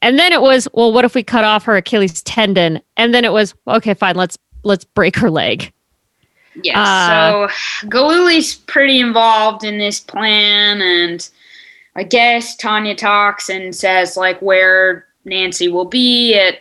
[SPEAKER 2] And then it was, well, what if we cut off her Achilles tendon? And then it was, okay, fine, let's let's break her leg.
[SPEAKER 3] Yeah,
[SPEAKER 2] Uh,
[SPEAKER 3] so Gillooly's pretty involved in this plan, and I guess Tonya talks and says like where Nancy will be at, at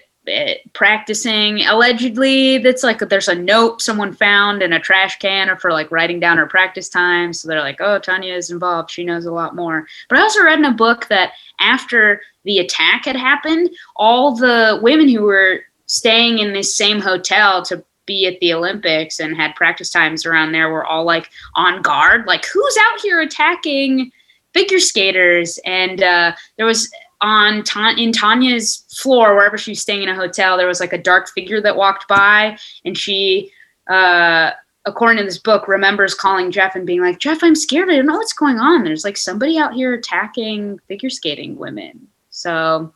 [SPEAKER 3] practicing. Allegedly, that's like there's a note someone found in a trash can or for like writing down her practice time. So they're like, oh, Tonya is involved. She knows a lot more. But I also read in a book that after the attack had happened, all the women who were staying in this same hotel to be at the Olympics and had practice times around there were all like on guard, like who's out here attacking figure skaters? And uh, there was on Ta- in Tonya's floor wherever she was staying in a hotel, there was like a dark figure that walked by, and she. Uh, according to this book, remembers calling Jeff and being like, Jeff, I'm scared. I don't know what's going on. There's like somebody out here attacking figure skating women. So,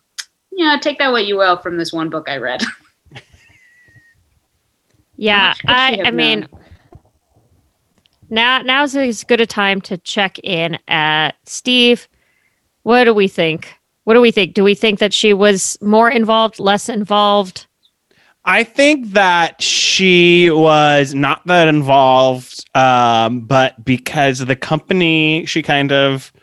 [SPEAKER 3] yeah, take that what you will from this one book I read.
[SPEAKER 2] Yeah, I, I mean, now now's as good a time to check in at Steve. What do we think? What do we think? Do we think that she was more involved, less involved?
[SPEAKER 1] I think that she was not that involved, um, but because the company she kind of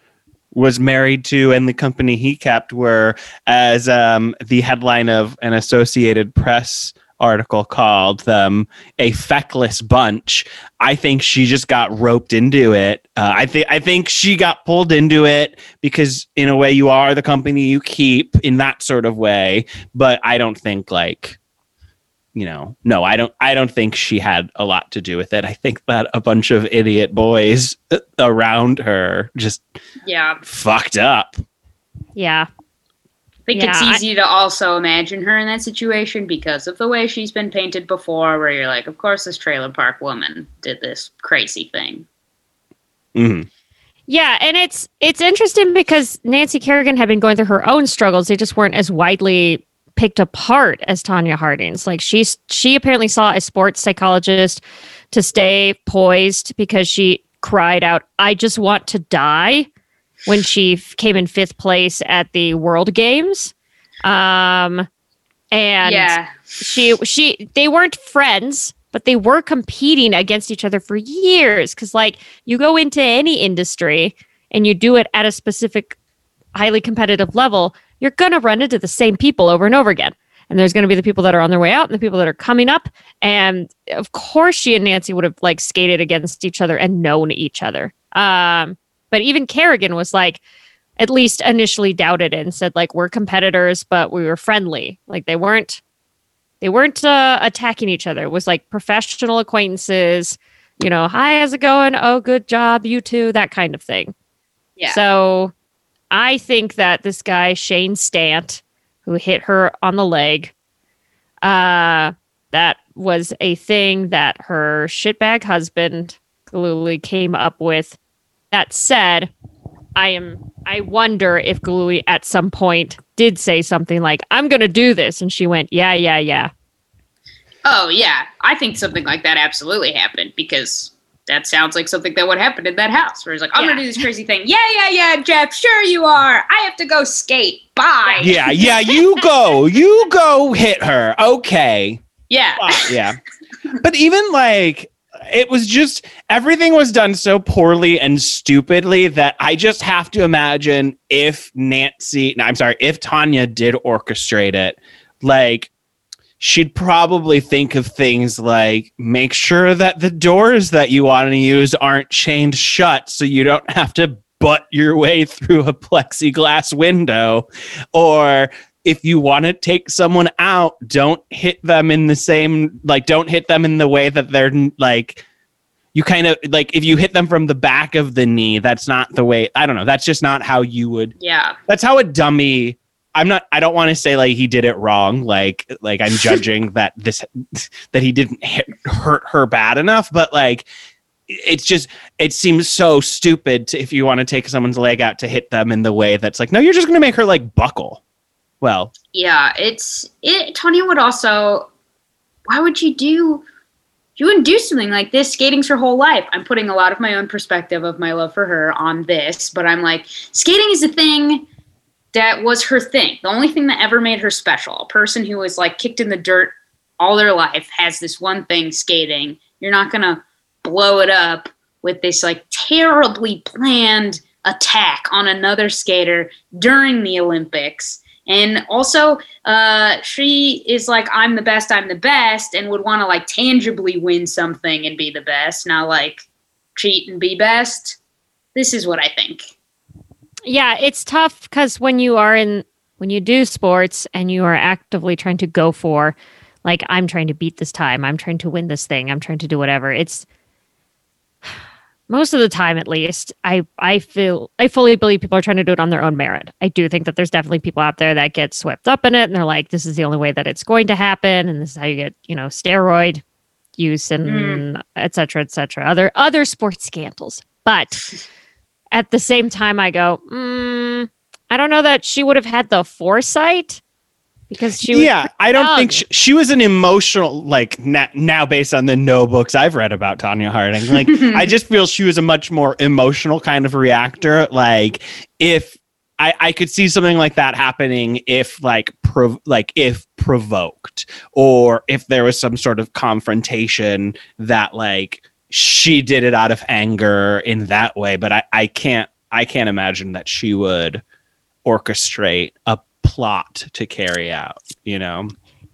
[SPEAKER 1] was married to and the company he kept were, as um, the headline of an Associated Press article called them a feckless bunch. I think she just got roped into it. Uh, I think I think she got pulled into it because in a way you are the company you keep in that sort of way. But I don't think like you know no i don't i don't think she had a lot to do with it i think that a bunch of idiot boys around her just
[SPEAKER 3] yeah
[SPEAKER 1] fucked up
[SPEAKER 2] Yeah.
[SPEAKER 3] I think
[SPEAKER 2] Yeah,
[SPEAKER 3] it's
[SPEAKER 2] I-
[SPEAKER 3] easy to also imagine her in that situation because of the way she's been painted before, where you're like, of course, this trailer park woman did this crazy thing.
[SPEAKER 1] Mhm.
[SPEAKER 2] Yeah, and it's it's interesting because Nancy Kerrigan had been going through her own struggles. They just weren't as widely picked apart as Tonya Harding's. Like she's she apparently saw a sports psychologist to stay poised because she cried out, "I just want to die." When she f- came in fifth place at the World Games. Um and
[SPEAKER 3] yeah,
[SPEAKER 2] she she they weren't friends but they were competing against each other for years. Because like you go into any industry and you do it at a specific highly competitive level you're going to run into the same people over and over again. And there's going to be the people that are on their way out and the people that are coming up. And of course she and nancy would have like skated against each other and known each other. Um but even kerrigan was like at least initially doubted it and said like we're competitors but we were friendly. Like they weren't they weren't uh, attacking each other. It was like professional acquaintances you know hi how's it going? Oh good job. You too that kind of thing.
[SPEAKER 3] Yeah.
[SPEAKER 2] so i think that this guy shane stant who hit her on the leg uh that was a thing that her shitbag husband Gillooly came up with that said I am I wonder if Gillooly at some point did say something like, I'm gonna do this. And she went, Yeah, yeah, yeah.
[SPEAKER 3] oh yeah, I think something like that absolutely happened because that sounds like something that would happen in that house. Where he's like, I'm
[SPEAKER 2] Yeah.
[SPEAKER 3] gonna do this crazy thing. Yeah, yeah, yeah, Jeff. Sure you are. I have to go skate. Bye.
[SPEAKER 1] yeah yeah you go you go hit her okay
[SPEAKER 3] Yeah.
[SPEAKER 1] yeah. But even like it was just everything was done so poorly and stupidly that I just have to imagine if Nancy, no, I'm sorry, if Tonya did orchestrate it, like she'd probably think of things like make sure that the doors that you want to use aren't chained shut so you don't have to butt your way through a plexiglass window or if you want to take someone out, don't hit them in the same like don't hit them in the way that they're like you kind of like if you hit them from the back of the knee, that's not the way I don't know, that's just not how you would
[SPEAKER 3] Yeah.
[SPEAKER 1] that's how a dummy I'm not I don't want to say like he did it wrong like like I'm judging that this that he didn't hit, hurt her bad enough but like it's just it seems so stupid to, if you want to take someone's leg out to hit them in the way that's like no you're just going to make her like buckle well
[SPEAKER 3] Yeah, it's it. Tonya would also. Why would you do? You wouldn't do something like this. Skating's her whole life. I'm putting a lot of my own perspective of my love for her on this, but I'm like, skating is a thing that was her thing. The only thing that ever made her special. A person who was like kicked in the dirt all their life has this one thing, skating. You're not gonna blow it up with this like terribly planned attack on another skater during the Olympics. And also, uh, she is like, I'm the best, I'm the best, and would want to like tangibly win something and be the best, not like cheat and be best. This is what I think.
[SPEAKER 2] yeah, it's tough because when you are in when you do sports and you are actively trying to go for like I'm trying to beat this time, I'm trying to win this thing, I'm trying to do whatever. It's most of the time at least i i feel i fully believe people are trying to do it on their own merit. I do think that there's definitely people out there that get swept up in it and they're like this is the only way that it's going to happen and this is how you get you know steroid use and
[SPEAKER 3] Mm.
[SPEAKER 2] etc cetera et cetera. Other other sports scandals. But at the same time i go mm, i don't know that she would have had the foresight because she was
[SPEAKER 1] yeah, I don't
[SPEAKER 2] young.
[SPEAKER 1] think she, she was an emotional like na- now based on the no books I've read about Tonya Harding. Like I just feel she was a much more emotional kind of reactor. Like if I, I could see something like that happening if like prov- like if provoked or if there was some sort of confrontation that like she did it out of anger in that way. But I, I can't I can't imagine that she would orchestrate a plot to carry out, you know?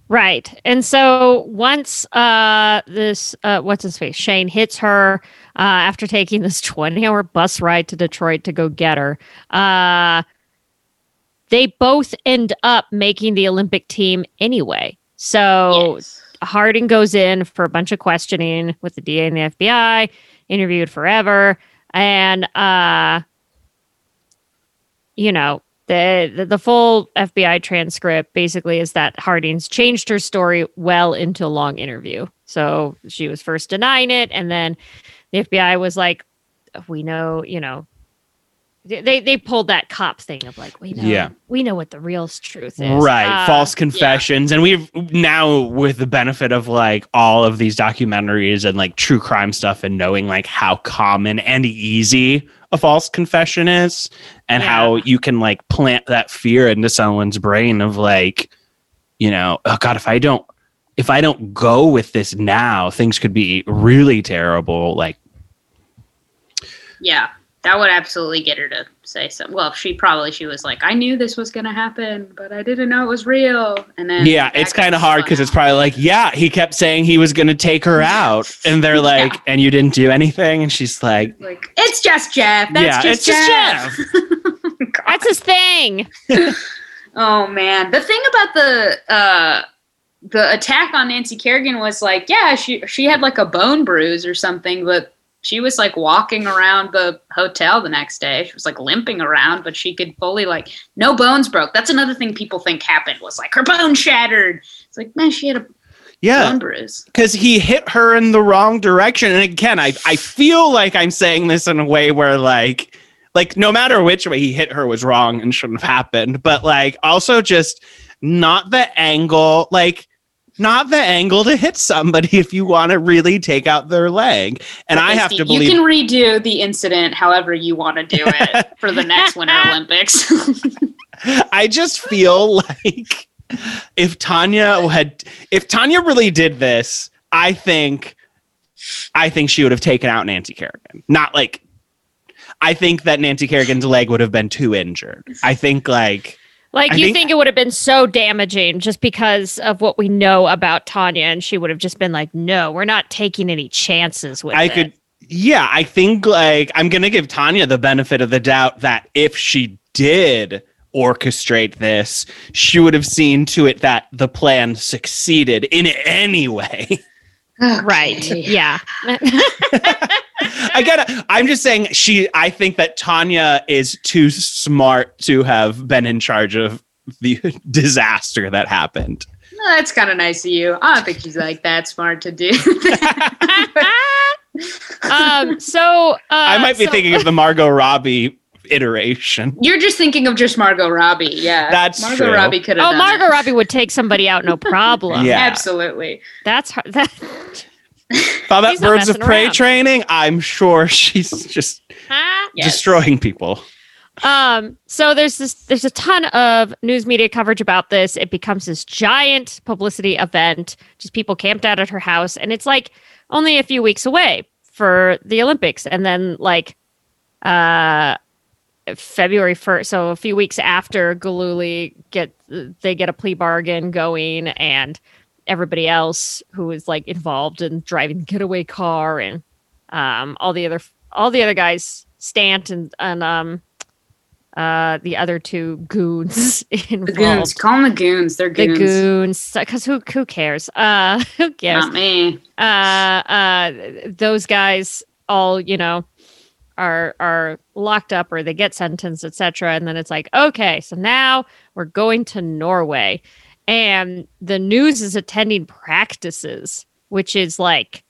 [SPEAKER 2] Right. And so once uh this uh what's his face? Shane hits her uh after taking this 20-hour bus ride to Detroit to go get her. Uh they both end up making the Olympic team anyway. So
[SPEAKER 3] Yes.
[SPEAKER 2] Harding goes in for a bunch of questioning with the DA and the FBI, interviewed forever, and uh, you know the, the full FBI transcript basically is that Harding's changed her story well into a long interview. So she was first denying it, and then the FBI was like, "We know, you know." They they pulled that cop thing of like we know
[SPEAKER 1] Yeah.
[SPEAKER 2] we know what the real truth is
[SPEAKER 1] Right.
[SPEAKER 2] Uh,
[SPEAKER 1] False confessions. And we've now, with the benefit of like all of these documentaries and like true crime stuff and knowing like how common and easy a false confession is and how you can like plant that fear into someone's brain of like, you know, oh God, if I don't. If I don't go with this now, things could be really terrible. Like,
[SPEAKER 3] Yeah, that would absolutely get her to say something. Well, she probably she was like, I knew this was gonna happen, but I didn't know it was real. And then
[SPEAKER 1] yeah, it's kind of hard because it's probably like, yeah, he kept saying he was going to take her out. And they're like,
[SPEAKER 3] Yeah.
[SPEAKER 1] and you didn't do anything. And she's like,
[SPEAKER 3] like it's just Jeff. That's
[SPEAKER 1] yeah,
[SPEAKER 3] just
[SPEAKER 1] it's just
[SPEAKER 3] Jeff.
[SPEAKER 1] Jeff.
[SPEAKER 2] That's his thing.
[SPEAKER 3] Oh man, the thing about the uh, the attack on Nancy Kerrigan was like, yeah, she she had like a bone bruise or something, but she was like walking around the hotel the next day. She was like limping around, but she could fully like no bones broke. That's another thing people think happened was like her bone shattered. It's like man, she had a
[SPEAKER 1] Yeah,
[SPEAKER 3] bone bruise.
[SPEAKER 1] because he hit her in the wrong direction. And again, I, I feel like I'm saying this in a way where like like no matter which way he hit her was wrong and shouldn't have happened. But like also just not the angle, like not the angle to hit somebody if you want to really take out their leg. And I have to believe
[SPEAKER 3] you can redo the incident however you want to do it for the next Winter Olympics.
[SPEAKER 1] I just feel like if Tonya had if Tonya really did this, I think I think she would have taken out Nancy Kerrigan. Not like I think that Nancy Kerrigan's leg would have been too injured. I think like
[SPEAKER 2] Like
[SPEAKER 1] I
[SPEAKER 2] you
[SPEAKER 1] think-
[SPEAKER 2] think, it would have been so damaging just because of what we know about Tonya, and she would have just been like, "No, we're not taking any chances with
[SPEAKER 1] I
[SPEAKER 2] it."
[SPEAKER 1] could yeah, I think like I'm gonna give Tonya the benefit of the doubt that if she did orchestrate this, she would have seen to it that the plan succeeded in any way.
[SPEAKER 2] right? Yeah.
[SPEAKER 1] I gotta. I'm just saying she I think that Tonya is too smart to have been in charge of the disaster that happened.
[SPEAKER 3] No, that's kind of nice of you. I don't think she's like that smart to do. that.
[SPEAKER 2] um. So uh,
[SPEAKER 1] I might be
[SPEAKER 2] so-
[SPEAKER 1] thinking of the Margot Robbie iteration.
[SPEAKER 3] You're just thinking of just Margot Robbie. Yeah,
[SPEAKER 1] That's
[SPEAKER 3] Margot
[SPEAKER 1] true.
[SPEAKER 3] Robbie could have.
[SPEAKER 2] Oh,
[SPEAKER 3] done
[SPEAKER 2] Margot
[SPEAKER 3] it.
[SPEAKER 2] Robbie would take somebody out, no problem.
[SPEAKER 1] Yeah.
[SPEAKER 3] Absolutely.
[SPEAKER 2] That's her. That,
[SPEAKER 1] All that birds of prey
[SPEAKER 2] around.
[SPEAKER 1] training, I'm sure she's just
[SPEAKER 2] huh?
[SPEAKER 3] Yes.
[SPEAKER 1] destroying people.
[SPEAKER 2] Um, so there's this there's a ton of news media coverage about this. It becomes this giant publicity event. Just people camped out at her house, and it's like only a few weeks away for the Olympics. And then like uh February first, so a few weeks after Gillooly get they get a plea bargain going and everybody else who is like involved in driving the getaway car and um all the other all the other guys Stant and and um uh, the other two goons involved.
[SPEAKER 3] The goons. Call them the goons. They're goons.
[SPEAKER 2] The
[SPEAKER 3] goons,
[SPEAKER 2] because who who cares? Uh, who cares?
[SPEAKER 3] Not me.
[SPEAKER 2] uh, uh, those guys all you know are are locked up or they get sentenced, etc. And then it's like, okay, so now we're going to Norway, and the news is attending practices, which is like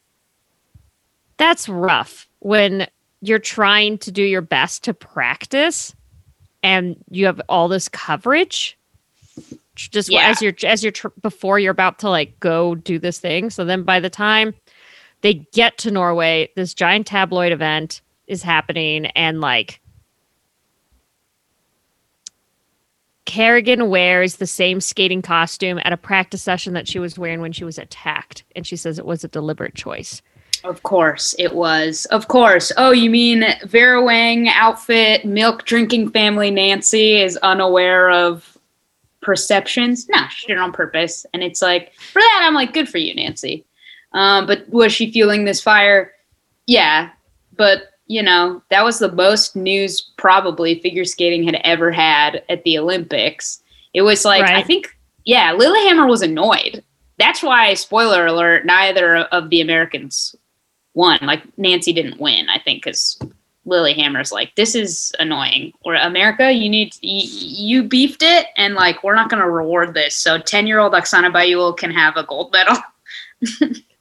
[SPEAKER 2] that's rough when you're trying to do your best to practice and you have all this coverage just
[SPEAKER 3] Yeah.
[SPEAKER 2] as you're as you're tr- before you're about to like go do this thing so then by the time they get to norway this giant tabloid event is happening and like Kerrigan wears the same skating costume at a practice session that she was wearing when she was attacked and she says it was a deliberate choice
[SPEAKER 3] Of course it was. Of course. Oh, you mean Vera Wang outfit, milk drinking family Nancy is unaware of perceptions? No, she did it on purpose. And it's like, for that, I'm like, good for you, Nancy. Um, but was she feeling this fire? Yeah. But, you know, that was the most news probably figure skating had ever had at the Olympics. It was like, I think, yeah, Lillehammer was annoyed. That's why, spoiler alert, neither of the Americans won. Like Nancy didn't win, I think, because Lillehammer's like, this is annoying. Or America, you need you, you beefed it, and like we're not going to reward this. So ten year old Oksana Bayul can have a gold medal.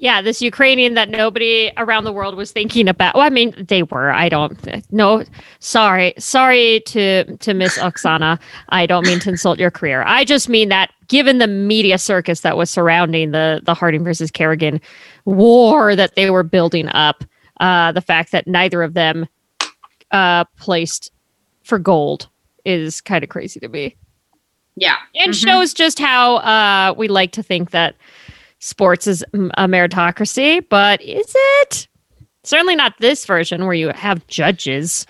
[SPEAKER 2] Yeah, this Ukrainian that nobody around the world was thinking about. Well, I mean, they were. I don't. No, sorry, sorry to to Miss Oksana. I don't mean to insult your career. I just mean that given the media circus that was surrounding the the Harding versus Kerrigan war that they were building up, uh, the fact that neither of them uh, placed for gold is kind of crazy to me
[SPEAKER 3] Yeah,
[SPEAKER 2] and
[SPEAKER 3] Mhm.
[SPEAKER 2] shows just how uh, we like to think that sports is a meritocracy, but is it? Certainly not this version where you have judges.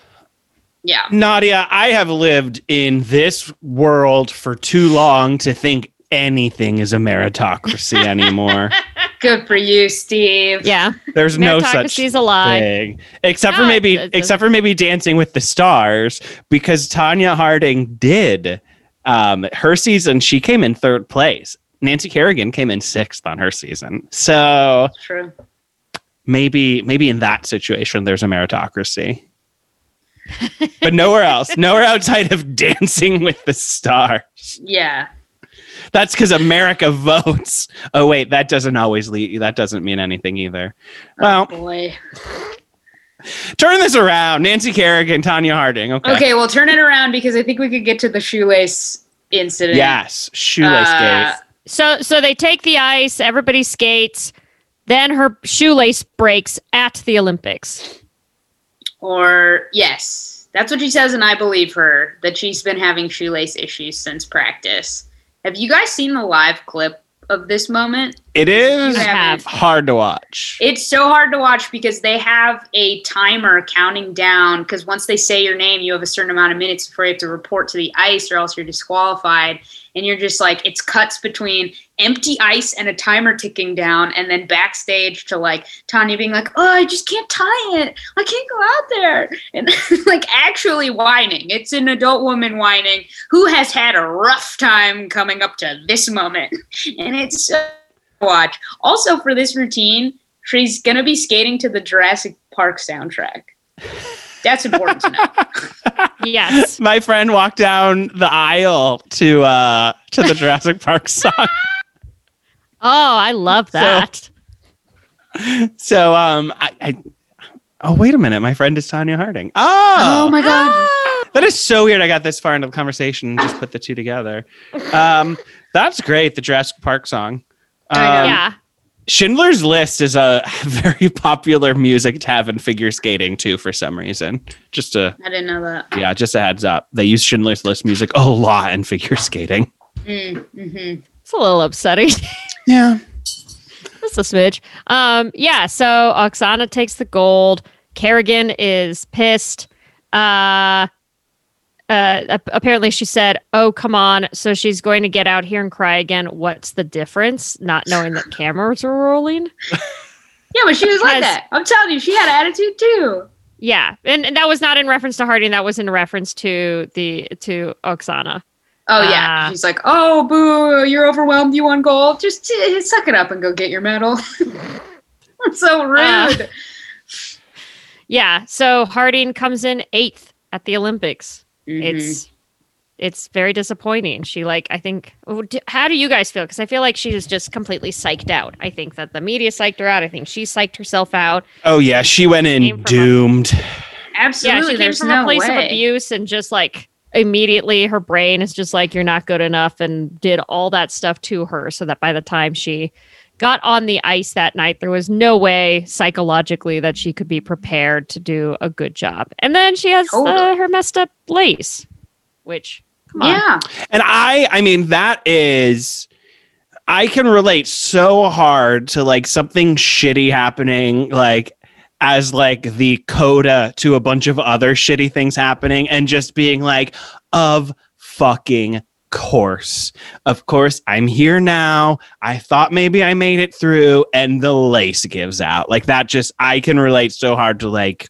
[SPEAKER 3] yeah.
[SPEAKER 1] Nadia, I have lived in this world for too long to think anything is a meritocracy anymore.
[SPEAKER 3] Good for you, Steve.
[SPEAKER 2] Yeah,
[SPEAKER 1] There's no such
[SPEAKER 2] meritocracy is a lie.
[SPEAKER 1] thing, except
[SPEAKER 2] No,
[SPEAKER 1] for maybe
[SPEAKER 2] it's- it's-
[SPEAKER 1] except for maybe Dancing with the Stars, because Tonya Harding did um, her season. She came in third place. Nancy Kerrigan came in sixth on her season. So
[SPEAKER 3] True.
[SPEAKER 1] maybe maybe in that situation there's a meritocracy. but nowhere else, nowhere outside of Dancing with the Stars.
[SPEAKER 3] Yeah.
[SPEAKER 1] That's because America votes. Oh wait, that doesn't always lead. That doesn't mean anything either. Well,
[SPEAKER 3] Boy.
[SPEAKER 1] turn this around. Nancy Kerrigan, Tonya Harding. Okay.
[SPEAKER 3] Okay, well, turn it around because I think we could get to the shoelace incident.
[SPEAKER 1] Yes, shoelace
[SPEAKER 3] Uh,
[SPEAKER 1] gate.
[SPEAKER 2] So, so they take the ice. Everybody skates. Then her shoelace breaks at the Olympics.
[SPEAKER 3] Or yes, that's what she says, and I believe her that she's been having shoelace issues since practice. Have you guys seen the live clip of this moment?
[SPEAKER 1] It is
[SPEAKER 3] You
[SPEAKER 2] have.
[SPEAKER 1] hard to watch.
[SPEAKER 3] It's so hard to watch because they have a timer counting down. Because once they say your name, you have a certain amount of minutes before you have to report to the ice, or else you're disqualified. And you're just like, it's cuts between empty ice and a timer ticking down, and then backstage to like Tonya being like, "Oh, I just can't tie it. I can't go out there," and like actually whining. It's an adult woman whining who has had a rough time coming up to this moment, and it's so watch. Also, for this routine, she's gonna be skating to the Jurassic Park soundtrack. That's important to know.
[SPEAKER 2] Yes.
[SPEAKER 1] My friend walked down the aisle to uh to the Jurassic Park song.
[SPEAKER 2] Oh, I love that.
[SPEAKER 1] So um I, I Oh wait a minute, my friend is Tonya Harding. Oh, oh
[SPEAKER 3] my god.
[SPEAKER 1] that is so weird. I got this far into the conversation and just put the two together. Um that's great, the Jurassic Park song.
[SPEAKER 3] I know.
[SPEAKER 1] Um,
[SPEAKER 2] yeah.
[SPEAKER 1] Schindler's List is a very popular music to have in figure skating too, for some reason. Just a
[SPEAKER 3] I didn't know that.
[SPEAKER 1] yeah, just a heads up. They use Schindler's List music a lot in figure skating.
[SPEAKER 3] Mm, hmm
[SPEAKER 2] It's a little upsetting.
[SPEAKER 1] Yeah.
[SPEAKER 2] That's a smidge. Um, yeah, so Oksana takes the gold. Kerrigan is pissed. Uh, uh, apparently she said, "Oh, come on!" So she's going to get out here and cry again. What's the difference? Not knowing that cameras are rolling.
[SPEAKER 3] Yeah, but she was like that. I'm telling you, she had attitude too.
[SPEAKER 2] Yeah, and, and that was not in reference to Harding. That was in reference to the to Oksana.
[SPEAKER 3] Oh yeah,
[SPEAKER 2] Ah.
[SPEAKER 3] he's like, "Oh boo, you're overwhelmed. You won gold. Just uh, suck it up and go get your medal." That's so rude.
[SPEAKER 2] Ah. Yeah, so Harding comes in eighth at the Olympics.
[SPEAKER 3] Mhm.
[SPEAKER 2] It's it's very disappointing. She like I think. oh, How do you guys feel? Because I feel like she is just completely psyched out. I think that the media psyched her out. I think she psyched herself out.
[SPEAKER 1] Oh yeah, she went
[SPEAKER 2] Came
[SPEAKER 1] in
[SPEAKER 2] from a-
[SPEAKER 1] doomed.
[SPEAKER 3] absolutely.
[SPEAKER 2] yeah, she came from
[SPEAKER 3] no
[SPEAKER 2] a place
[SPEAKER 3] way.
[SPEAKER 2] of abuse and just like immediately her brain is just like you're not good enough and did all that stuff to her so that by the time she got on the ice that night there was no way psychologically that she could be prepared to do a good job. And then she has uh, her messed up lace which come on.
[SPEAKER 3] Yeah,
[SPEAKER 1] And I, I mean, that is, I can relate so hard to like something shitty happening, like as like the coda to a bunch of other shitty things happening, and just being like, of fucking course. Of course, I'm here now. I thought maybe I made it through, and the lace gives out. Like that just, I can relate so hard to like,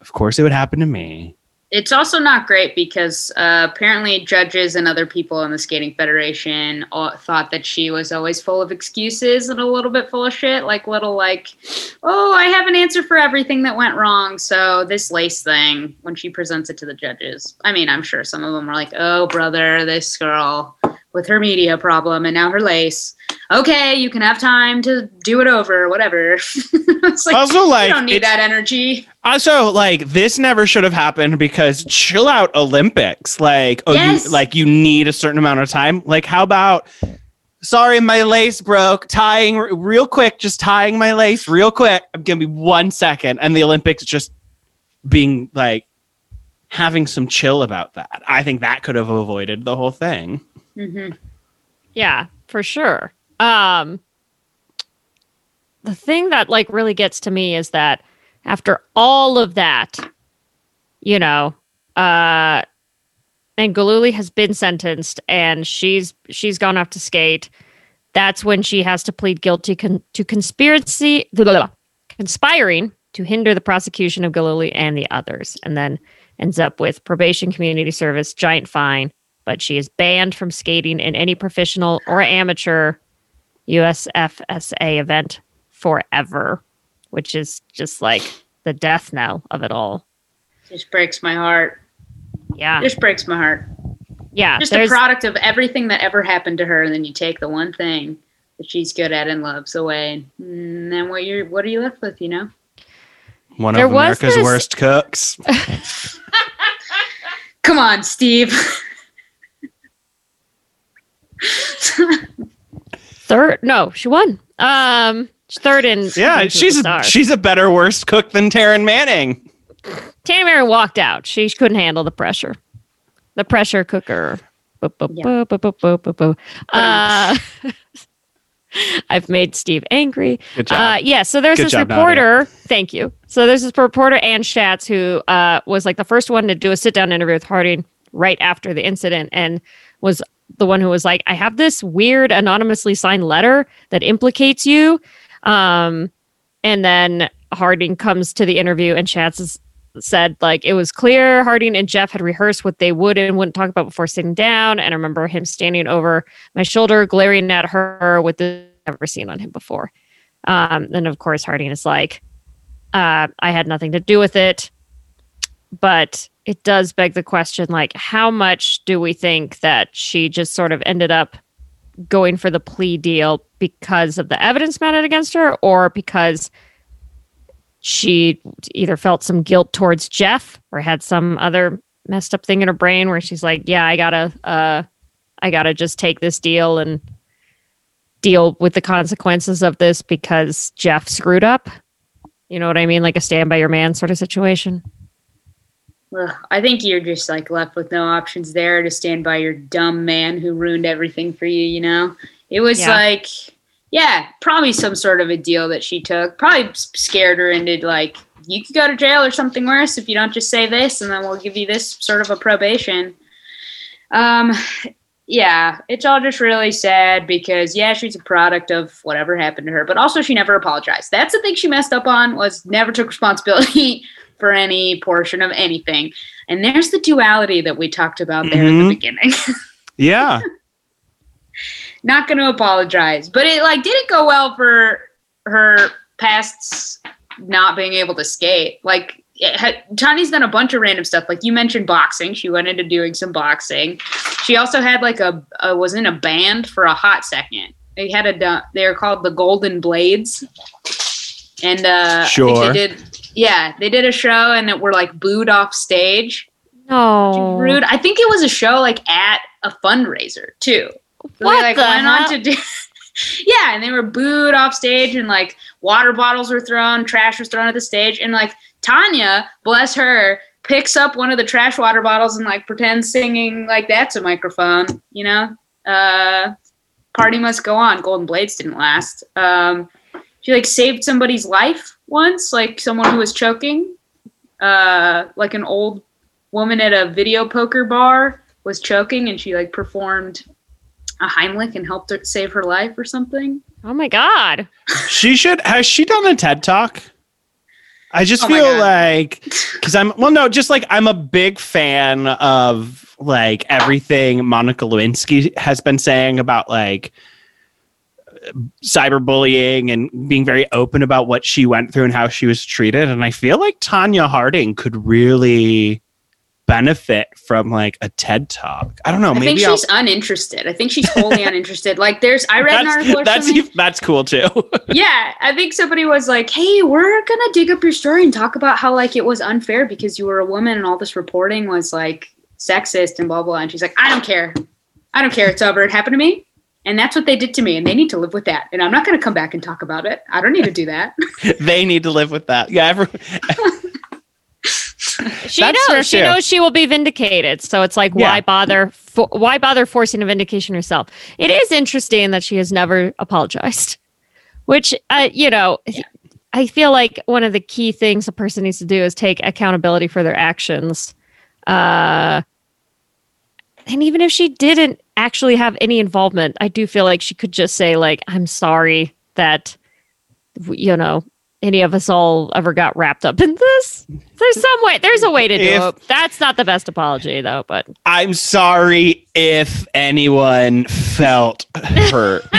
[SPEAKER 1] of course, it would happen to me.
[SPEAKER 3] It's also not great because uh, apparently judges and other people in the skating federation all, thought that she was always full of excuses and a little bit full of shit like little like oh i have an answer for everything that went wrong. So this lace thing when she presents it to the judges i mean i'm sure some of them were like oh brother this girl with her media problem and now her lace okay you can have time to do it over whatever it's like
[SPEAKER 1] also, like,
[SPEAKER 3] you don't need that energy
[SPEAKER 1] Also, like this never should have happened because chill out Olympics. Like, oh,
[SPEAKER 3] Yes.
[SPEAKER 1] you, like you need a certain amount of time. Like, how about? Sorry, my lace broke. Tying r- real quick, just tying my lace real quick. I'm gonna be one second, and the Olympics just being like having some chill about that. I think that could have avoided the whole thing.
[SPEAKER 3] Hmm
[SPEAKER 2] Yeah, for sure. Um the thing that like really gets to me is that after all of that, you know, uh and Gillooly has been sentenced and she's she's gone off to skate. That's when she has to plead guilty con- to conspiracy blah, blah, blah, conspiring to hinder the prosecution of Gillooly and the others and then ends up with probation community service giant fine but she is banned from skating in any professional or amateur USFSA event forever, which is just like the death knell of it all.
[SPEAKER 3] just breaks my heart
[SPEAKER 2] Yeah.
[SPEAKER 3] just breaks my heart
[SPEAKER 2] Yeah.
[SPEAKER 3] just a product of everything that ever happened to her and then you take the one thing that she's good at and loves away and mm, then what you're what are you left with you know
[SPEAKER 1] One
[SPEAKER 2] There
[SPEAKER 1] of America's
[SPEAKER 2] this-
[SPEAKER 1] worst cooks.
[SPEAKER 3] come on steve
[SPEAKER 2] third. No, she won. Um, she's third in.
[SPEAKER 1] Yeah, she's a, she's a better worst cook than Taryn Manning.
[SPEAKER 2] Tammy Mary walked out. She couldn't handle the pressure. The pressure cooker.
[SPEAKER 3] Yeah.
[SPEAKER 2] Uh, I've made Steve angry.
[SPEAKER 1] Good job.
[SPEAKER 2] Uh, yeah, so there's
[SPEAKER 1] Good
[SPEAKER 2] this
[SPEAKER 1] job,
[SPEAKER 2] reporter. Thank you. So there's this reporter, Ann Schatz, who uh, was like the first one to do a sit down interview with Harding right after the incident and was the one who was like, I have this weird anonymously signed letter that implicates you. Um, and then Harding comes to the interview and Schatz is, said like it was clear Harding and Jeff had rehearsed what they would and wouldn't talk about before sitting down. And I remember him standing over my shoulder, glaring at her with the never seen on him before. Um, and of course, Harding is like, uh, I had nothing to do with it. But it does beg the question like, how much do we think that she just sort of ended up going for the plea deal because of the evidence mounted against her or because she either felt some guilt towards Jeff or had some other messed up thing in her brain where she's like, yeah, I gotta, uh, I gotta just take this deal and deal with the consequences of this because Jeff screwed up. You know what I mean? Like a stand by your man sort of situation.
[SPEAKER 3] Ugh, I think you're just like left with no options there to stand by your dumb man who ruined everything for you, you know? It was
[SPEAKER 2] Yeah.
[SPEAKER 3] like, yeah, probably some sort of a deal that she took. Probably scared her into like, you could go to jail or something worse if you don't just say this, and then we'll give you this sort of a probation. Um, yeah, it's all just really sad because yeah, she's a product of whatever happened to her, but also she never apologized. That's the thing she messed up on was never took responsibility for any portion of anything. And there's the duality that we talked about there in
[SPEAKER 1] Mhm.
[SPEAKER 3] the beginning.
[SPEAKER 1] Yeah.
[SPEAKER 3] Not going to apologize, but it like didn't go well for her pasts not being able to skate. Like it had, Tonya's done a bunch of random stuff. Like you mentioned boxing, she went into doing some boxing. She also had like a, a was in a band for a hot second. They had a they were called the Golden Blades, and uh, I think
[SPEAKER 1] Sure.
[SPEAKER 3] they did yeah they did a show and that were like booed off stage.
[SPEAKER 2] No.
[SPEAKER 3] Rude. I think it was a show like at a fundraiser too. So
[SPEAKER 2] What
[SPEAKER 3] they like
[SPEAKER 2] the
[SPEAKER 3] went on to do Yeah, and they were booed off stage and like water bottles were thrown, trash was thrown at the stage, and like Tonya, bless her, picks up one of the trash water bottles and like pretends singing like that's a microphone, you know? Uh party must go on. Golden Blades didn't last. Um she like saved somebody's life once, like someone who was choking. Uh like an old woman at a video poker bar was choking and she like performed a Heimlich and helped her save her life or something.
[SPEAKER 2] Oh my god.
[SPEAKER 1] She should has she done a TED talk? I just
[SPEAKER 3] Oh
[SPEAKER 1] feel like because I'm well no, just like I'm a big fan of like everything Monica Lewinsky has been saying about like cyberbullying and being very open about what she went through and how she was treated. And I feel like Tonya Harding could really benefit from like a TED talk. I don't know,
[SPEAKER 3] I think
[SPEAKER 1] maybe I'll
[SPEAKER 3] she's uninterested. I think she's totally uninterested. Like there's I read an article
[SPEAKER 1] that's,
[SPEAKER 3] something.
[SPEAKER 1] that's, that's cool too.
[SPEAKER 3] yeah, I think somebody was like, "Hey, we're gonna dig up your story and talk about how like it was unfair because you were a woman and all this reporting was like sexist and blah blah." And she's like, "I don't care, I don't care. It's over. It happened to me, and that's what they did to me, and they need to live with that. And I'm not gonna come back and talk about it. I don't need to do that."
[SPEAKER 1] they need to live with that. Yeah, every,
[SPEAKER 2] She
[SPEAKER 1] That's
[SPEAKER 2] knows. She
[SPEAKER 1] too.
[SPEAKER 2] knows she will be vindicated. So it's like,
[SPEAKER 1] Yeah.
[SPEAKER 2] why bother? Fo- why bother forcing a vindication herself? It is interesting that she has never apologized. Which, uh, you know, I feel like one of the key things a person needs to do is take accountability for their actions. Uh, and even if she didn't actually have any involvement, I do feel like she could just say, like, "I'm sorry that, you know." Any of us all ever got wrapped up in this? There's some way. There's a way to do
[SPEAKER 1] If-
[SPEAKER 2] it. That's not the best apology, though. But
[SPEAKER 1] I'm sorry if anyone felt hurt.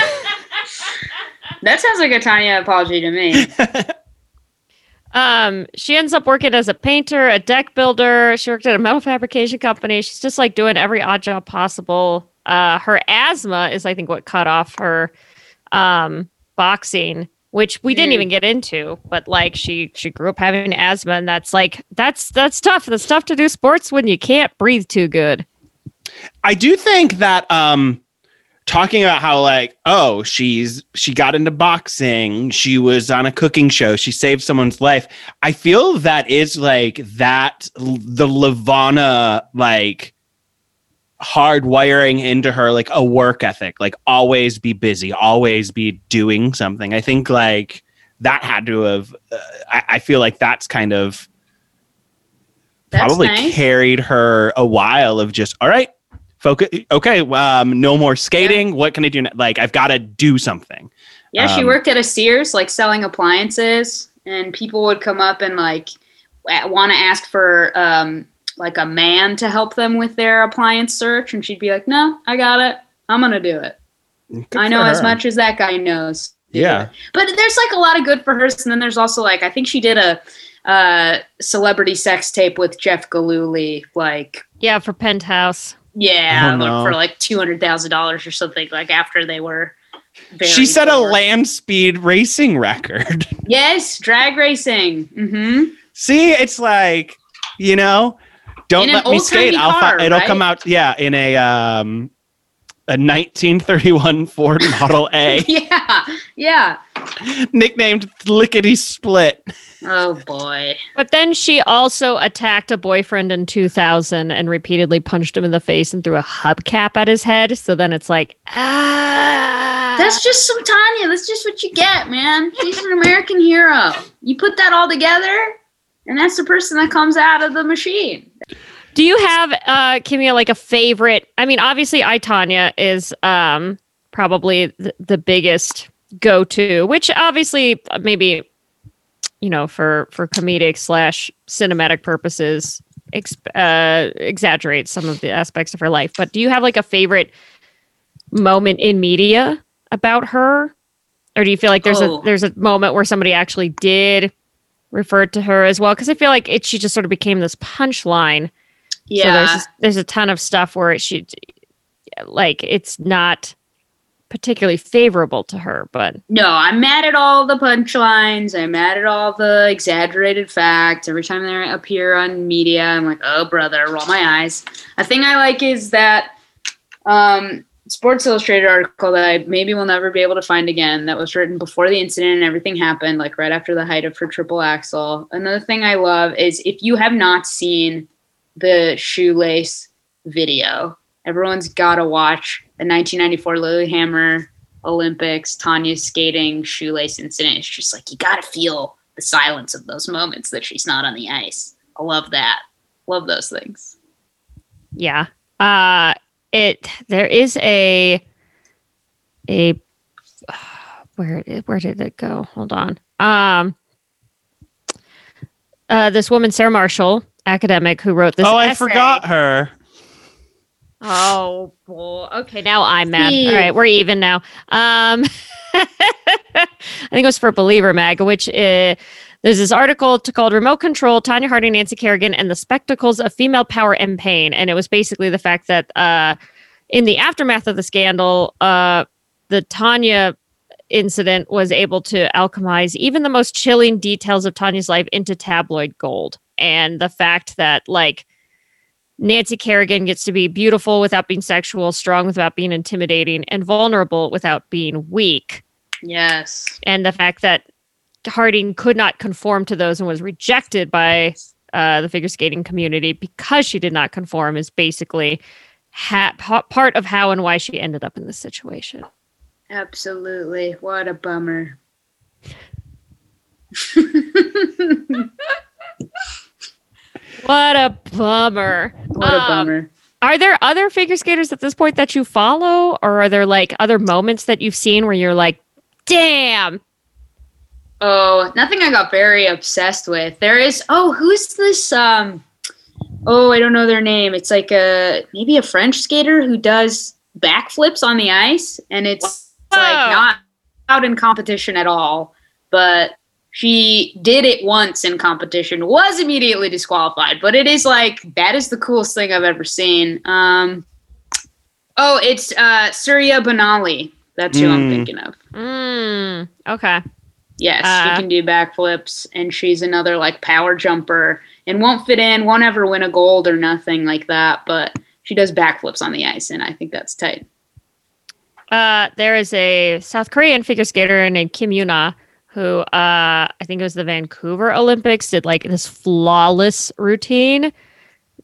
[SPEAKER 3] That sounds like a Tonya apology to me.
[SPEAKER 2] um, she ends up working as a painter, a deck builder. She worked at a metal fabrication company. She's just like doing every odd job possible. Uh, her asthma is, I think, what cut off her um, boxing, which we didn't
[SPEAKER 3] Mm.
[SPEAKER 2] even get into. But like, she she grew up having asthma, and that's like that's that's tough. That's tough to do sports when you can't breathe too good.
[SPEAKER 1] I do think that um talking about how like oh she's she got into boxing she was on a cooking show she saved someone's life i feel that is like that the LaVona like hard wiring into her like a work ethic like always be busy always be doing something i think like that had to have uh, I, I feel like that's kind of
[SPEAKER 3] That's
[SPEAKER 1] probably
[SPEAKER 3] nice.
[SPEAKER 1] carried her a while of just all right focus okay um no more skating what can i do now? like i've got to do something
[SPEAKER 3] Yeah, she
[SPEAKER 1] Um,
[SPEAKER 3] worked at a Sears, like selling appliances, and people would come up and like want to ask for um, like a man to help them with their appliance search, and she'd be like, "No, I got it. I'm gonna do it.
[SPEAKER 1] Good
[SPEAKER 3] I know
[SPEAKER 1] for
[SPEAKER 3] as much as that guy knows."
[SPEAKER 1] Yeah.
[SPEAKER 3] but there's like a lot of good for her, and then there's also like I think she did a uh, celebrity sex tape with Jeff Gillooly, like
[SPEAKER 2] Yeah, for Penthouse.
[SPEAKER 3] yeah,
[SPEAKER 1] Oh, no.
[SPEAKER 3] for like two hundred thousand dollars or something, like after they were.
[SPEAKER 1] She set a land speed racing record
[SPEAKER 3] Yes, drag racing. Mm-hmm.
[SPEAKER 1] see it's like you know don't let me
[SPEAKER 3] old-timey
[SPEAKER 1] skate i'll fi- it'll
[SPEAKER 3] right?
[SPEAKER 1] come out yeah in a um a 1931 ford model a
[SPEAKER 3] Yeah, yeah.
[SPEAKER 1] nicknamed lickety split
[SPEAKER 3] Oh boy.
[SPEAKER 2] But then she also attacked a boyfriend in 2000 and repeatedly punched him in the face and threw a hubcap at his head. So then it's like, ah.
[SPEAKER 3] That's just some Tonya. That's just what you get, man. She's an American hero. You put that all together, and that's the person that comes out of the machine.
[SPEAKER 2] Do you have uh Kimia like a favorite? I mean, obviously I Tonya is um probably the, the biggest go to, which obviously uh, maybe you know for for comedic slash cinematic purposes ex- uh, exaggerates some of the aspects of her life. But do you have like a favorite moment in media about her, or do you feel like there's
[SPEAKER 3] Oh.
[SPEAKER 2] a there's a moment where somebody actually did refer to her as well? Because I feel like it she just sort of became this punchline.
[SPEAKER 3] Yeah.
[SPEAKER 2] So there's there's a ton of stuff where it should like it's not particularly favorable to her, but
[SPEAKER 3] No, I'm mad at all the punchlines. I'm mad at all the exaggerated facts. Every time they appear on media, I'm like, oh, brother, roll my eyes. A thing I like is that um, Sports Illustrated article that I maybe will never be able to find again that was written before the incident and everything happened, like right after the height of her triple axel. Another thing I love is if you have not seen the shoelace video, everyone's got to watch the 1994 Lillehammer Olympics, Tonya skating shoelace incident. It's just like you got to feel the silence of those moments that she's not on the ice. I love that. Love those things.
[SPEAKER 2] yeah. Uh it there is a a where where did it go? Hold on. Um uh this woman Sarah Marshall, academic who wrote this
[SPEAKER 1] oh, I forgot her.
[SPEAKER 2] Oh, boy. okay. Now I'm mad.
[SPEAKER 3] Steve.
[SPEAKER 2] All right, we're even now. Um, I think it was for Believer Mag, which uh, there's this article called "Remote Control: Tonya Harding, Nancy Kerrigan, and the Spectacles of Female Power and Pain," and it was basically the fact that uh, in the aftermath of the scandal, uh, the Tonya incident was able to alchemize even the most chilling details of Tonya's life into tabloid gold, and the fact that like Nancy Kerrigan gets to be beautiful without being sexual, strong without being intimidating, and vulnerable without being weak.
[SPEAKER 3] Yes.
[SPEAKER 2] And the fact that Harding could not conform to those and was rejected by uh, the figure skating community because she did not conform is basically ha- part of how and why she ended up in this situation.
[SPEAKER 3] Absolutely. What a bummer.
[SPEAKER 2] What a bummer.
[SPEAKER 3] What a
[SPEAKER 2] Um,
[SPEAKER 3] bummer.
[SPEAKER 2] Are there other figure skaters at this point that you follow, or are there like other moments that you've seen where you're like, damn,
[SPEAKER 3] Oh, nothing I got very obsessed with. There is oh, who's this um oh, I don't know their name. It's like a maybe a French skater who does backflips on the ice and it's
[SPEAKER 2] Whoa.
[SPEAKER 3] like not out in competition at all, but she did it once in competition, was immediately disqualified, but it is like that is the coolest thing I've ever seen. Um Oh, it's uh Surya Bonaly. That's who I'm
[SPEAKER 1] Mm.
[SPEAKER 3] thinking of.
[SPEAKER 2] Mm, okay.
[SPEAKER 3] Yes,
[SPEAKER 2] Uh,
[SPEAKER 3] she can do backflips, and she's another like power jumper, and won't fit in, won't ever win a gold or nothing like that. But she does backflips on the ice, and I think that's tight.
[SPEAKER 2] Uh, there is a South Korean figure skater named Kim Yuna who uh, I think it was the Vancouver Olympics did like this flawless routine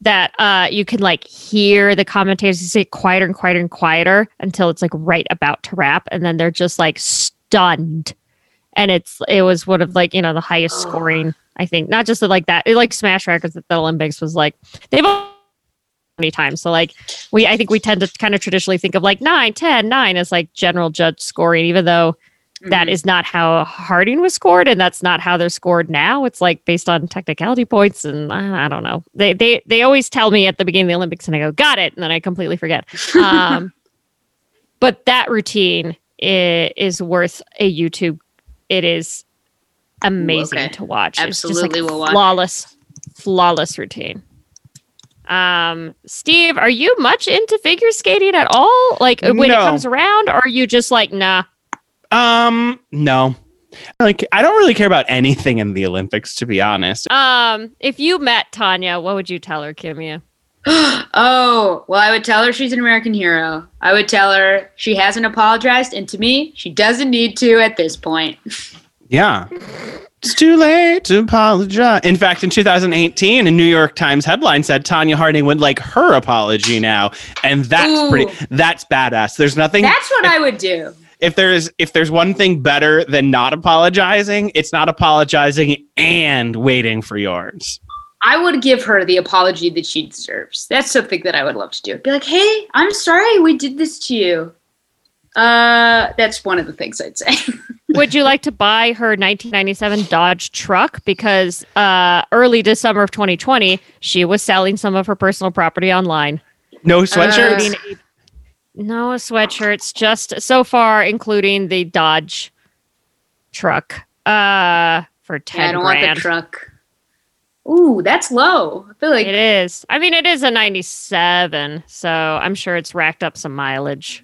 [SPEAKER 2] that uh, you can like hear the commentators say quieter and quieter and quieter until it's like right about to wrap, and then they're just like stunned. And it's it was one of like you know the highest scoring I think not just like that it like smash records at the Olympics was like they've many times so like we I think we tend to kind of traditionally think of like 9, 10, 9 as like general judge scoring, even though that
[SPEAKER 3] Mhm.
[SPEAKER 2] is not how Harding was scored, and that's not how they're scored now. It's like based on technicality points, and I, I don't know. They they they always tell me at the beginning of the Olympics, and I go, "Got it," and then I completely forget. Um, but that routine is, is worth a YouTube. It is amazing
[SPEAKER 3] okay.
[SPEAKER 2] to watch. it's
[SPEAKER 3] Absolutely
[SPEAKER 2] just like
[SPEAKER 3] will watch.
[SPEAKER 2] flawless, flawless routine. Um, Steve, are you much into figure skating at all? Like when it comes around, or are you just like, nah?
[SPEAKER 1] Um, no. Like I don't really care about anything in the Olympics, to be honest.
[SPEAKER 2] Um, if you met Tonya, what would you tell her, Kimia?
[SPEAKER 3] oh, well, I would tell her she's an American hero. I would tell her she hasn't apologized, and to me, she doesn't need to at this point.
[SPEAKER 1] Yeah. It's too late to apologize. In fact, in 2018, a New York Times headline said Tonya Harding would like her apology now, and that's
[SPEAKER 3] Ooh.
[SPEAKER 1] pretty. That's badass. There's nothing.
[SPEAKER 3] That's what I would do.
[SPEAKER 1] if there's if there's one thing better than not apologizing, it's not apologizing and waiting for yours.
[SPEAKER 3] I would give her the apology that she deserves. That's something that I would love to do. Be like, hey, I'm sorry we did this to you. Uh, that's one of the things I'd say.
[SPEAKER 2] Would you like to buy her 1997 Dodge truck? Because uh, early December of 2020, she was selling some of her personal property online.
[SPEAKER 1] No sweatshirts.
[SPEAKER 3] Uh,
[SPEAKER 2] No sweatshirts, just so far, including the Dodge truck uh, for 10
[SPEAKER 3] yeah, I don't
[SPEAKER 2] grand.
[SPEAKER 3] want the truck. Ooh, that's low. I feel like
[SPEAKER 2] It is. I mean, it is a 97, so I'm sure it's racked up some mileage.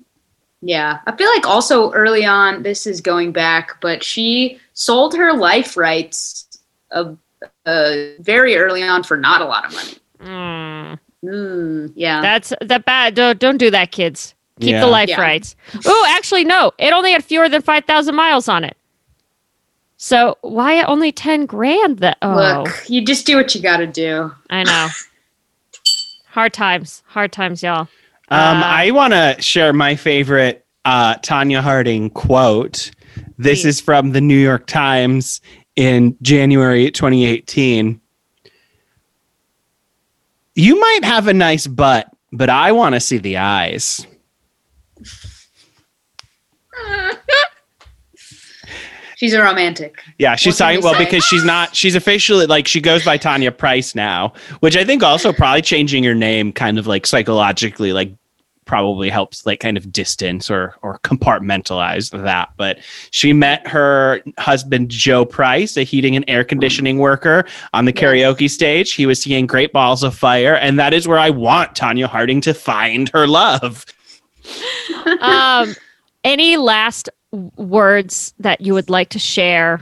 [SPEAKER 3] Yeah, I feel like also early on, this is going back, but she sold her life rights of uh, very early on for not a lot of money.
[SPEAKER 2] Mm,
[SPEAKER 3] Mm, yeah,
[SPEAKER 2] that's that bad. Don't, don't do that, kids. Keep
[SPEAKER 1] Yeah.
[SPEAKER 2] the life
[SPEAKER 3] Yeah.
[SPEAKER 2] rights. Oh, actually, no. It only had fewer than 5,000 miles on it. So why only 10 grand? That oh,
[SPEAKER 3] look, you just do what you got to do.
[SPEAKER 2] I know. Hard times. Hard times, y'all.
[SPEAKER 1] Um,
[SPEAKER 2] Uh,
[SPEAKER 1] I want to share my favorite uh, Tonya Harding quote. This
[SPEAKER 2] Please.
[SPEAKER 1] is from the New York Times in January 2018. You might have a nice butt, but I want to see the eyes.
[SPEAKER 3] She's a romantic.
[SPEAKER 1] Yeah, she's
[SPEAKER 3] What
[SPEAKER 1] talking well
[SPEAKER 3] say?
[SPEAKER 1] because she's not. She's officially like she goes by Tonya Price now, which I think also probably changing your name kind of like psychologically like probably helps like kind of distance or or compartmentalize that. But she met her husband Joe Price, a heating and air conditioning worker, on the
[SPEAKER 3] Yes.
[SPEAKER 1] karaoke stage. He was singing "Great Balls of Fire," and that is where I want Tonya Harding to find her love.
[SPEAKER 2] um, any last w- words that you would like to share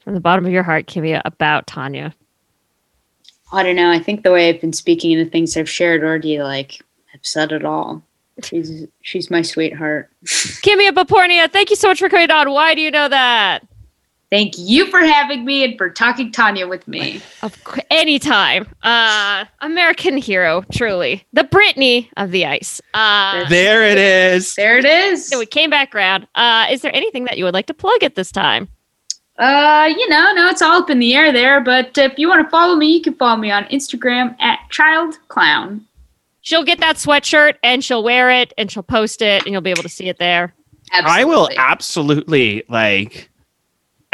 [SPEAKER 2] from the bottom of your heart, Kimia, about Tonya?
[SPEAKER 3] I don't know. I think the way I've been speaking and the things I've shared already, like, have said it all. She's she's my sweetheart.
[SPEAKER 2] Kimia Behpoornia, thank you so much for coming on. Why do you know that?
[SPEAKER 3] Thank you for having me and for talking Tonya with me.
[SPEAKER 2] Of cou- anytime. Uh, American hero, truly. The Brittany of the ice. Uh,
[SPEAKER 1] There it is.
[SPEAKER 3] There it is.
[SPEAKER 2] so we came back around. Uh, is there anything that you would like to plug at this time?
[SPEAKER 3] Uh, you know, no, it's all up in the air there. But if you want to follow me, you can follow me on Instagram at Child Clown.
[SPEAKER 2] She'll get that sweatshirt and she'll wear it and she'll post it and you'll be able to see it there.
[SPEAKER 1] I will
[SPEAKER 3] Absolutely.
[SPEAKER 1] absolutely like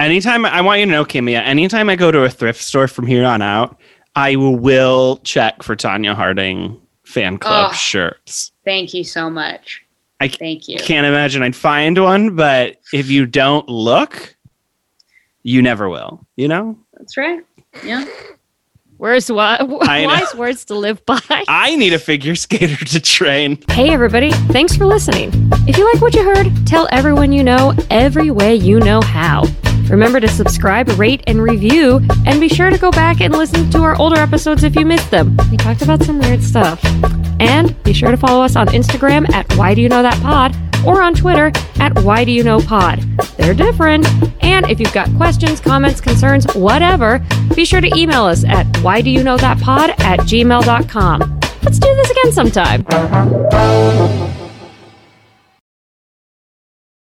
[SPEAKER 1] anytime I want you to know, Kimia, anytime I go to a thrift store from here on out, I will check for Tonya Harding fan club
[SPEAKER 3] Ugh.
[SPEAKER 1] shirts.
[SPEAKER 3] Thank you so much.
[SPEAKER 1] I
[SPEAKER 3] Thank you.
[SPEAKER 1] Can't imagine I'd find one, but if you don't look, you never will, you know?
[SPEAKER 3] That's right. Yeah.
[SPEAKER 2] Where's what?
[SPEAKER 1] I.
[SPEAKER 2] Wise words to live by.
[SPEAKER 1] I need a figure skater to train.
[SPEAKER 2] Hey, everybody. Thanks for listening. If you like what you heard, tell everyone you know every way you know how. Remember to subscribe, rate, and review, and be sure to go back and listen to our older episodes if you missed them. We talked about some weird stuff. And be sure to follow us on Instagram at Why Do You Know That Pod or on Twitter at Why Do You Know Pod. They're different. And if you've got questions, comments, concerns, whatever, be sure to email us at Why Do You Know That Pod at gmail.com. Let's do this again sometime.